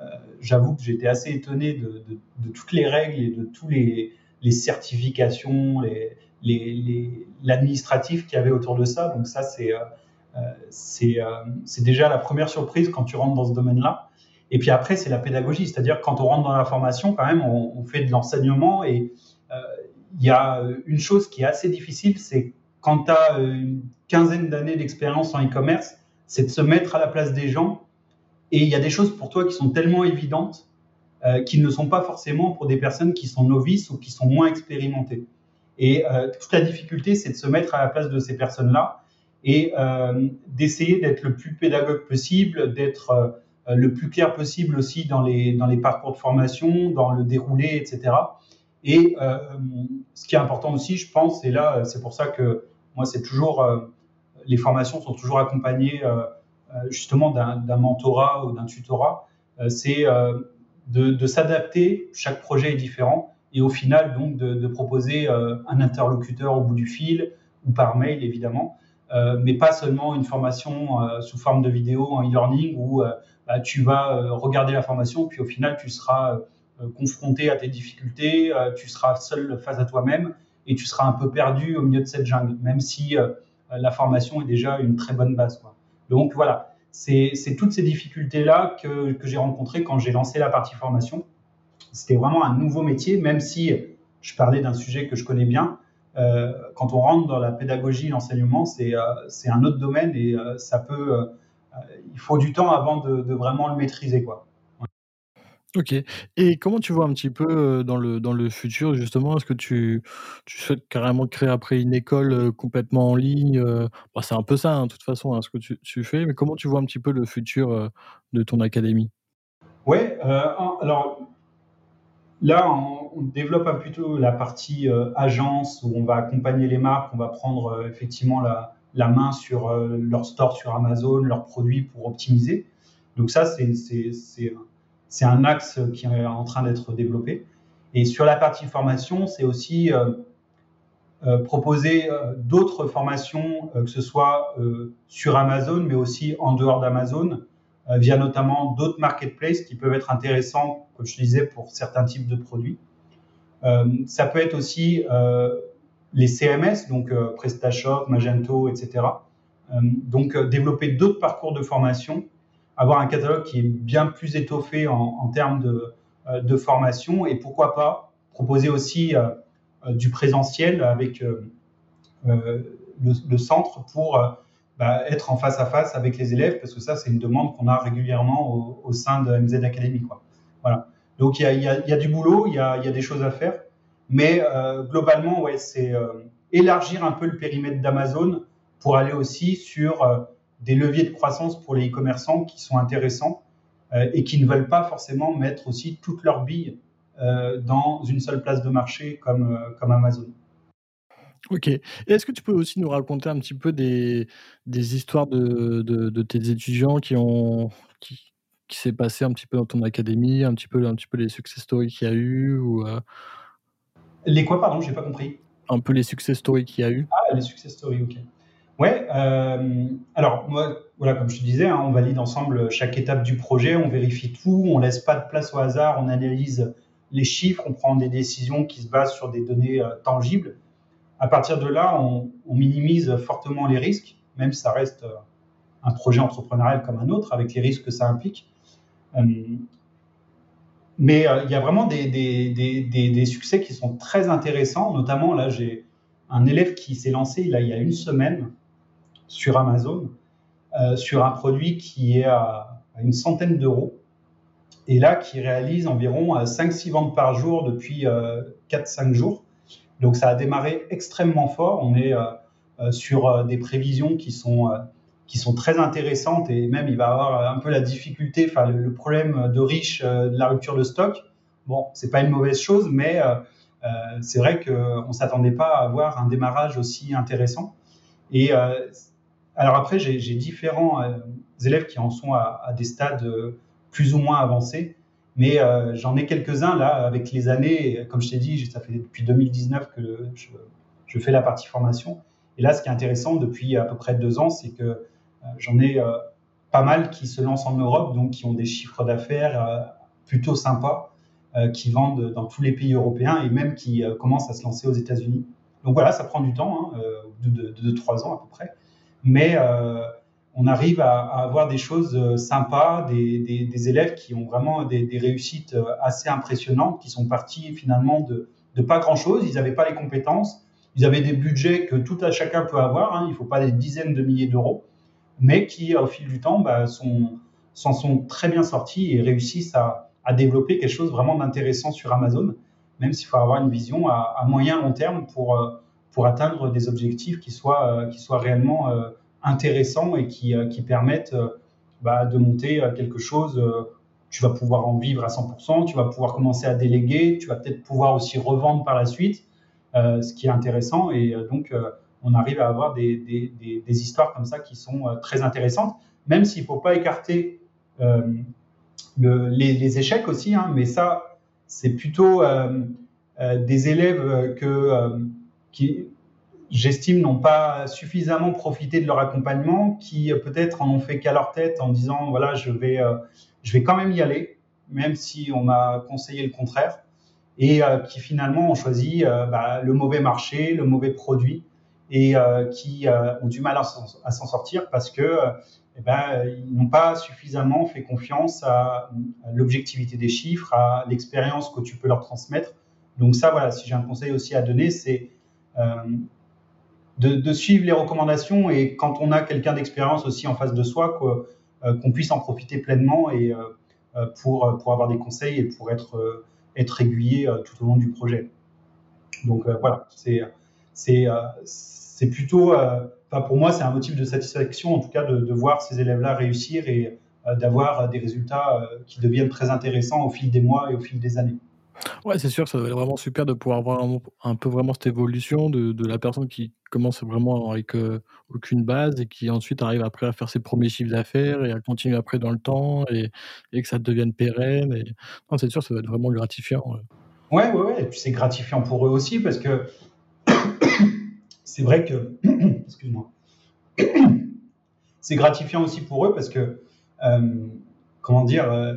euh, j'avoue que j'étais assez étonné de toutes les règles et de tous les certifications, l'administratif les, qu'il y avait autour de ça. Donc ça, c'est euh, c'est déjà la première surprise quand tu rentres dans ce domaine-là. Et puis après, c'est la pédagogie, c'est-à-dire quand on rentre dans la formation, quand même, on, fait de l'enseignement et il y a une chose qui est assez difficile, c'est quand tu as une quinzaine d'années d'expérience en e-commerce, c'est de se mettre à la place des gens. Et il y a des choses pour toi qui sont tellement évidentes euh, qui ne sont pas forcément pour des personnes qui sont novices ou qui sont moins expérimentées. Et euh, toute la difficulté, c'est de se mettre à la place de ces personnes-là et euh, d'essayer d'être le plus pédagogue possible, d'être le plus clair possible aussi dans les, dans les parcours de formation, dans le déroulé, etc. Et ce qui est important aussi, je pense, et là, c'est pour ça que moi, c'est toujours, les formations sont toujours accompagnées justement d'un mentorat ou d'un tutorat. c'est de, s'adapter, chaque projet est différent, et au final, donc, de, proposer euh, un interlocuteur au bout du fil, ou par mail, évidemment, euh, mais pas seulement une formation euh, sous forme de vidéo en e-learning où bah, tu vas regarder la formation, puis au final, tu seras confronté à tes difficultés, tu seras seul face à toi-même, et tu seras un peu perdu au milieu de cette jungle, même si la formation est déjà une très bonne base. Quoi. Donc voilà, c'est toutes ces difficultés-là que, que j'ai rencontrées quand j'ai lancé la partie formation. C'était vraiment un nouveau métier, même si je parlais d'un sujet que je connais bien. Euh, quand on rentre dans la pédagogie, l'enseignement, c'est euh, un autre domaine et euh, ça peut, euh, il faut du temps avant de, de vraiment le maîtriser, quoi. OK et comment tu vois un petit peu, dans le dans le futur justement? Est-ce que tu tu souhaites carrément créer après une école, complètement en ligne, bah, c'est un peu ça, hein, de toute façon, hein, ce que tu tu fais, mais comment tu vois un petit peu le futur, de ton académie? Ouais, alors là, on développe un plutôt la partie, agence où on va accompagner les marques, on va prendre, effectivement la la main sur, leur store sur Amazon, leurs produits pour optimiser. Donc ça, c'est un axe qui est en train d'être développé. Et sur la partie formation, c'est aussi euh, euh, proposer euh, d'autres formations, que ce soit sur Amazon, mais aussi en dehors d'Amazon, via notamment d'autres marketplaces qui peuvent être intéressants, comme je disais, pour certains types de produits. ça peut être aussi les CMS, donc PrestaShop, Magento, etc. donc développer d'autres parcours de formation avoir un catalogue qui est bien plus étoffé en, termes de, euh, formation et pourquoi pas proposer aussi euh, euh, du présentiel avec le, centre pour bah, être en face à face avec les élèves parce que ça c'est une demande qu'on a régulièrement au, sein de MZ Academy. Voilà. Donc il y a, du boulot, il y a, des choses à faire, mais globalement ouais c'est élargir un peu le périmètre d'Amazon pour aller aussi sur des leviers de croissance pour les e-commerçants qui sont intéressants et qui ne veulent pas forcément mettre aussi toutes leurs billes dans une seule place de marché comme, comme Amazon. Ok. est-ce que tu peux aussi nous raconter un petit peu des, des histoires de, de, tes étudiants qui ont qui, qui s'est passé un petit peu dans ton académie, un petit peu un petit peu les success stories qu'il y a eu euh Les quoi, pardon, j'ai pas compris. Un peu les success stories qu'il y a eu. Ah, les success stories, ok. Ouais. Euh, alors moi, voilà, comme je te disais, hein, on valide ensemble chaque étape du projet, on vérifie tout, on laisse pas de place au hasard, on analyse les chiffres, on prend des décisions qui se basent sur des données euh, tangibles. À partir de là, on, minimise fortement les risques, même si ça reste euh, un projet entrepreneurial comme un autre, avec les risques que ça implique. Euh, mais euh, il y a vraiment des, des, succès qui sont très intéressants. Notamment, là, j'ai un élève qui s'est lancé il y a une semaine sur Amazon, sur un produit qui est à, une centaine d'euros. Et là, qui réalise environ 5-6 ventes par jour depuis 4-5 jours. Donc ça a démarré extrêmement fort. On est euh, euh, sur euh, des prévisions qui sont qui sont très intéressantes et même il va avoir un peu la difficulté, enfin le, problème de riche de la rupture de stock. Bon, c'est pas une mauvaise chose, mais c'est vrai qu'on ne s'attendait pas à avoir un démarrage aussi intéressant. Et alors après, j'ai différents élèves qui en sont à, des stades plus ou moins avancés. Mais euh, j'en ai quelques-uns là avec les années. Comme je t'ai dit, ça fait depuis 2019 que je, fais la partie formation. Et là, ce qui est intéressant depuis à peu près deux ans, c'est que euh, j'en ai euh, pas mal qui se lancent en Europe, donc qui ont des chiffres d'affaires plutôt sympas, qui vendent dans tous les pays européens et même qui commencent à se lancer aux États-Unis. Donc voilà, ça prend du temps, hein, de, de, trois ans à peu près. Mais on arrive à, avoir des choses euh, sympas, des, élèves qui ont vraiment des, réussites euh, assez impressionnantes, qui sont partis finalement de, pas grand-chose. Ils n'avaient pas les compétences, ils avaient des budgets que tout à chacun peut avoir. Hein. il ne faut pas des dizaines de milliers d'euros, mais qui, au fil du temps, bah, s'en sont très bien sortis et réussissent à, développer quelque chose vraiment d'intéressant sur Amazon, même s'il faut avoir une vision à, moyen long terme pour, euh, pour atteindre des objectifs qui soient, qui soient réellement intéressants et qui, euh, qui permettent euh, bah, de monter euh, quelque chose tu vas pouvoir en vivre à 100%, tu vas pouvoir commencer à déléguer, tu vas peut-être pouvoir aussi revendre par la suite, ce qui est intéressant. Et donc, on arrive à avoir des, histoires comme ça qui sont très intéressantes, même s'il ne faut pas écarter le, les, échecs aussi, hein, mais ça, c'est plutôt des élèves que, qui, j'estime, n'ont pas suffisamment profité de leur accompagnement, qui euh, peut-être en ont fait qu'à leur tête en disant voilà, je vais, euh, je vais quand même y aller, même si on m'a conseillé le contraire, et euh, qui finalement ont choisi bah, le mauvais marché, le mauvais produit, et qui ont du mal à s'en sortir parce que eh ben, ils n'ont pas suffisamment fait confiance à, l'objectivité des chiffres, à l'expérience que tu peux leur transmettre. Donc ça, voilà, si j'ai un conseil aussi à donner, c'est de, suivre les recommandations et quand on a quelqu'un d'expérience aussi en face de soi, euh, qu'on puisse en profiter pleinement et euh, euh, pour, pour avoir des conseils et pour être, être aiguillé tout au long du projet. Donc voilà, c'est c'est plutôt, enfin pour moi, c'est un motif de satisfaction en tout cas de, de voir ces élèves-là réussir et d'avoir des résultats qui deviennent très intéressants au fil des mois et au fil des années. Ouais, c'est sûr, ça doit être vraiment super de pouvoir voir un, peu vraiment cette évolution de, de la personne qui commence vraiment avec aucune base et qui ensuite arrive après à faire ses premiers chiffres d'affaires et à continuer après dans le temps et, et que ça devienne pérenne. Et... c'est sûr, ça doit être vraiment gratifiant. Ouais, ouais, ouais. Et puis c'est gratifiant pour eux aussi parce que c'est vrai que. Excuse-moi. c'est gratifiant aussi pour eux parce que. comment dire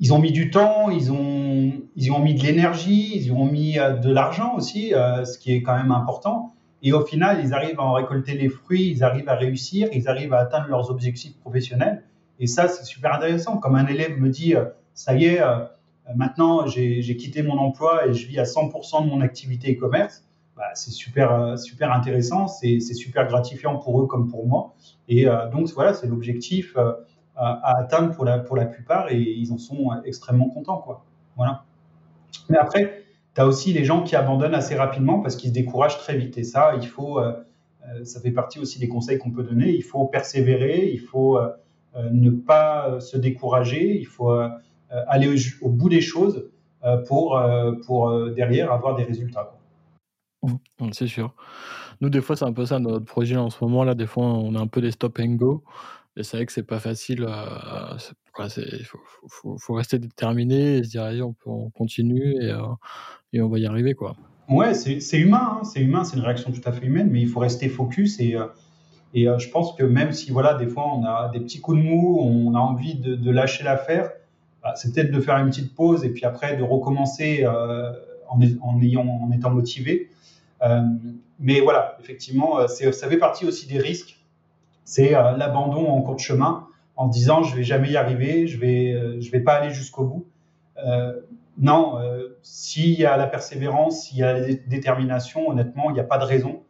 ils ont mis du temps, ils ont, ils ont mis de l'énergie, ils ont mis euh, de l'argent aussi, euh, ce qui est quand même important. Et au final, ils arrivent à en récolter les fruits, ils arrivent à réussir, ils arrivent à atteindre leurs objectifs professionnels. Et ça, c'est super intéressant. Comme un élève me dit, euh, ça y est, maintenant j'ai quitté mon emploi et je vis à 100% de mon activité e-commerce, bah, c'est super, super intéressant, c'est super gratifiant pour eux comme pour moi. Et donc voilà, c'est l'objectif à, atteindre pour la, plupart et ils en sont extrêmement contents. Voilà. Mais après, tu as aussi les gens qui abandonnent assez rapidement parce qu'ils se découragent très vite. Et ça, il faut, ça fait partie aussi des conseils qu'on peut donner. Il faut persévérer, il faut ne pas se décourager, il faut aller au, bout des choses pour, pour derrière avoir des résultats. C'est sûr. Nous, des fois, c'est un peu ça notre projet en ce moment là. Des fois, on a un peu des stop and go. Et c'est vrai que c'est pas facile. Il faut, rester déterminé et se dire, allez, on, continue et, euh, et, on va y arriver. Quoi. Ouais, c'est humain. Hein, c'est humain, c'est une réaction tout à fait humaine, mais il faut rester focus. Et, euh, euh, je pense que même si, voilà, des fois, on a des petits coups de mou, on a envie de, lâcher l'affaire, bah, c'est peut-être de faire une petite pause et puis après de recommencer en étant motivé. Euh, mais voilà, effectivement, euh, ça fait partie aussi des risques. C'est euh, l'abandon en cours de chemin en disant je vais jamais y arriver, je vais, vais pas aller jusqu'au bout. non, s'il y a la persévérance, s'il y a la détermination, honnêtement, il n'y a pas de raison.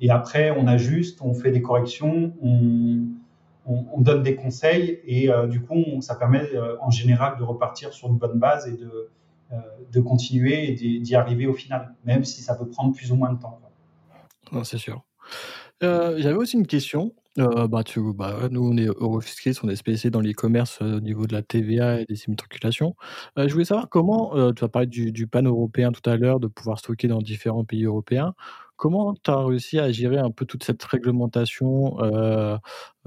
Et après, on ajuste, on fait des corrections, on, on, donne des conseils et du coup, ça permet en général de repartir sur une bonne base et de, de continuer et d'y arriver au final, même si ça peut prendre plus ou moins de temps. C'est sûr. Euh, j'avais aussi une question. Euh, bah, tu, bah, nous, on est Eurofiscaliste, on est spécialisé dans l'e-commerce au niveau de la TVA et des immatriculations. je voulais savoir comment, tu as parlé du, du pan européen tout à l'heure, de pouvoir stocker dans différents pays européens. Comment tu as réussi à gérer un peu toute cette réglementation euh,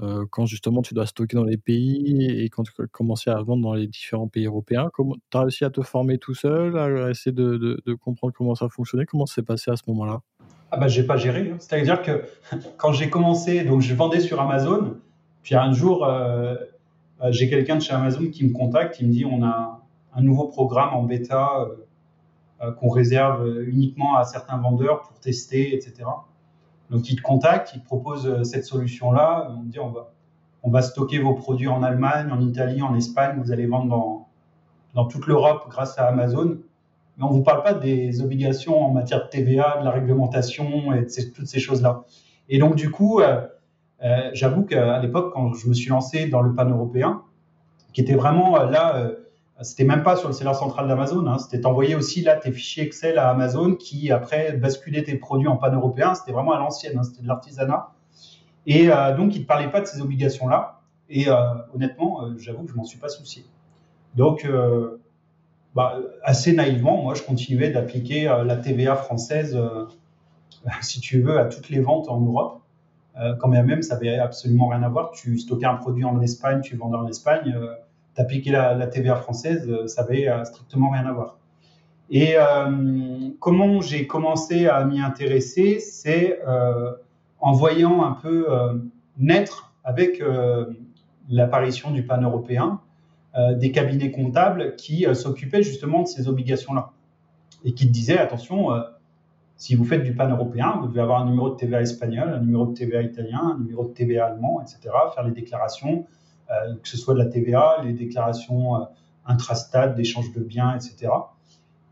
euh, quand justement tu dois stocker dans les pays et quand tu commençais à vendre dans les différents pays européens? Tu as réussi à te former tout seul, à essayer de, comprendre comment ça fonctionnait? Comment ça s'est passé à ce moment-là? Ah bah j'ai pas géré. Hein. C'est-à-dire que quand j'ai commencé, donc je vendais sur Amazon, puis un jour euh, j'ai quelqu'un de chez Amazon qui me contacte, il me dit on a un nouveau programme en bêta qu'on réserve uniquement à certains vendeurs pour tester, etc. Donc ils te contactent, ils te proposent euh, cette solution-là. On dit on va, on va stocker vos produits en Allemagne, en Italie, en Espagne. Vous allez vendre dans, toute l'Europe grâce à Amazon. Mais on ne vous parle pas des obligations en matière de TVA, de la réglementation et de toutes ces choses-là. Et donc du coup, euh, j'avoue qu'à l'époque, quand je me suis lancé dans le pan européen, qui était vraiment là c'était même pas sur le serveur central d'Amazon, hein. c'était envoyer aussi là tes fichiers Excel à Amazon qui après basculait tes produits en pan-européen. C'était vraiment à l'ancienne, hein. c'était de l'artisanat. Et euh, donc, il ne parlait pas de ces obligations-là. Et euh, honnêtement, euh, j'avoue que je m'en suis pas soucié. Donc, bah, assez naïvement, moi, je continuais d'appliquer la TVA française, si tu veux, à toutes les ventes en Europe. quand bien même, ça n'avait absolument rien à voir. Tu stockais un produit en Espagne, tu vendais en Espagne d'appliquer la, TVA française, euh, ça avait euh, strictement rien à voir. Et euh, comment j'ai commencé à m'y intéresser, c'est en voyant un peu naître avec l'apparition du pan européen des cabinets comptables qui s'occupaient justement de ces obligations-là et qui disaient attention, si vous faites du pan européen, vous devez avoir un numéro de TVA espagnol, un numéro de TVA italien, un numéro de TVA allemand, etc. Faire les déclarations, que ce soit de la TVA, les déclarations euh, intrastades d'échange de biens, etc.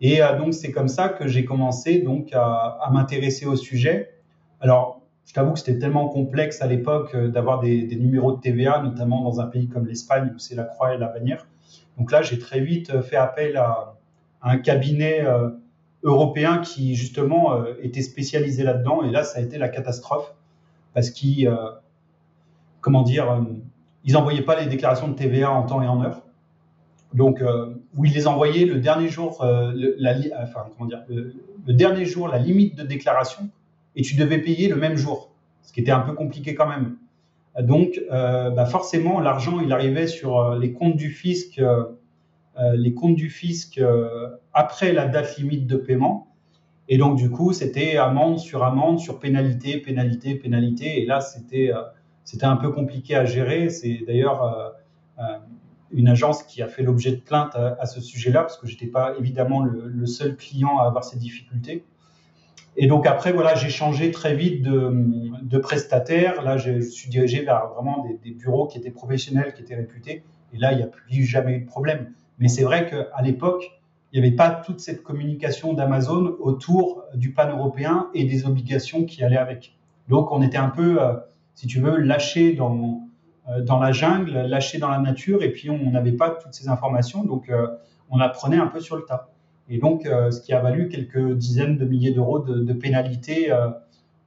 Et euh, donc c'est comme ça que j'ai commencé donc à, m'intéresser au sujet. Alors je t'avoue que c'était tellement complexe à l'époque d'avoir des, numéros de TVA, notamment dans un pays comme l'Espagne où c'est la croix et la bannière. Donc là, j'ai très vite fait appel à, un cabinet européen qui justement était spécialisé là-dedans. Et là, ça a été la catastrophe parce qu'il, comment dire, ils n'envoyaient pas les déclarations de TVA en temps et en heure. Donc, euh, où ils les envoyaient le dernier jour, euh, le, la, le, dernier jour, la limite de déclaration, et tu devais payer le même jour, ce qui était un peu compliqué quand même. Donc, euh, bah forcément, l'argent, il arrivait sur les comptes du fisc, les comptes du fisc après la date limite de paiement. Et donc, du coup, c'était amende sur amende, sur pénalité, pénalité, pénalité. Et là, c'était c'était un peu compliqué à gérer. C'est d'ailleurs euh, euh, une agence qui a fait l'objet de plaintes à, ce sujet-là, parce que j'étais pas évidemment le, seul client à avoir ces difficultés. Et donc après, voilà, j'ai changé très vite de, prestataire. Là, je, suis dirigé vers vraiment des, bureaux qui étaient professionnels, qui étaient réputés. Et là, il n'y a plus jamais eu de problème. Mais c'est vrai qu'à l'époque, il n'y avait pas toute cette communication d'Amazon autour du pan européen et des obligations qui allaient avec. Donc, on était un peu euh, si tu veux, lâché dans, euh, dans la jungle, lâché dans la nature, et puis on n'avait pas toutes ces informations, donc euh, on apprenait un peu sur le tas. Et donc, ce qui a valu quelques dizaines de milliers d'euros de, pénalités.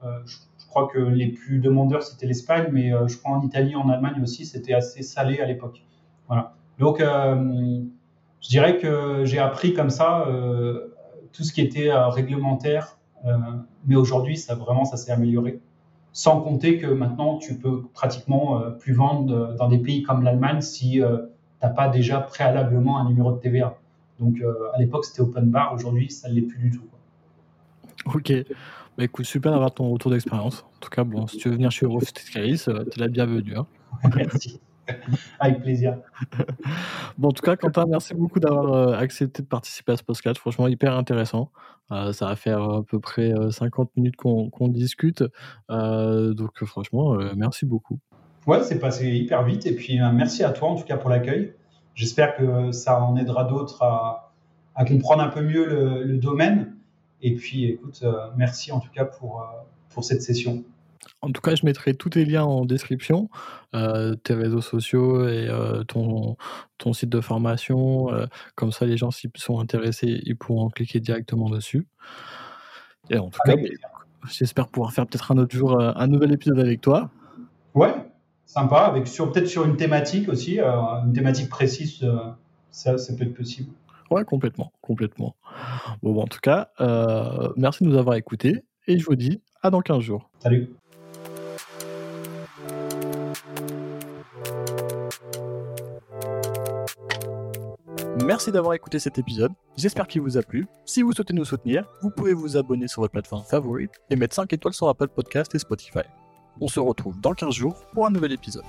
Je, je, crois que les plus demandeurs, c'était l'Espagne, mais je crois en Italie, en Allemagne aussi, c'était assez salé à l'époque. Voilà. Donc, je dirais que j'ai appris comme ça tout ce qui était réglementaire, mais aujourd'hui, ça vraiment, ça s'est amélioré. Sans compter que maintenant, tu peux pratiquement euh, plus vendre dans des pays comme l'Allemagne si euh, tu n'as pas déjà préalablement un numéro de TVA. Donc euh, à l'époque, c'était open bar. Aujourd'hui, ça ne l'est plus du tout. Ok. Bah, écoute, super d'avoir ton retour d'expérience. En tout cas, bon, si tu veux venir chez Eurofit Caris, tu es la bienvenue. Hein. Merci. Avec plaisir. bon, en tout cas, Quentin, merci beaucoup d'avoir euh, accepté de participer à ce podcast. Franchement, hyper intéressant. Euh, ça va faire à peu près 50 euh, minutes qu'on discute. donc, franchement, merci beaucoup. Ouais, c'est passé hyper vite. Et puis, merci à toi, en tout cas, pour l'accueil. J'espère que ça en aidera d'autres à, comprendre un peu mieux le, le domaine. Et puis, écoute, merci en tout cas pour, pour cette session. En tout cas, je mettrai tous tes liens en description, euh, tes réseaux sociaux et euh, ton, ton site de formation. Euh, comme ça, les gens, s'ils sont intéressés, ils pourront cliquer directement dessus. Et en tout cas, j'espère pouvoir faire peut-être un autre jour un nouvel épisode avec toi. Ouais, sympa, avec sur, peut-être sur une thématique aussi, une thématique précise, ça, ça peut être possible. Ouais, complètement, complètement. Bon, en tout cas, merci de nous avoir écoutés et je vous dis à dans 15 jours. Salut. Merci d'avoir écouté cet épisode, j'espère qu'il vous a plu. Si vous souhaitez nous soutenir, vous pouvez vous abonner sur votre plateforme favorite et mettre 5 étoiles sur Apple Podcast et Spotify. On se retrouve dans 15 jours pour un nouvel épisode.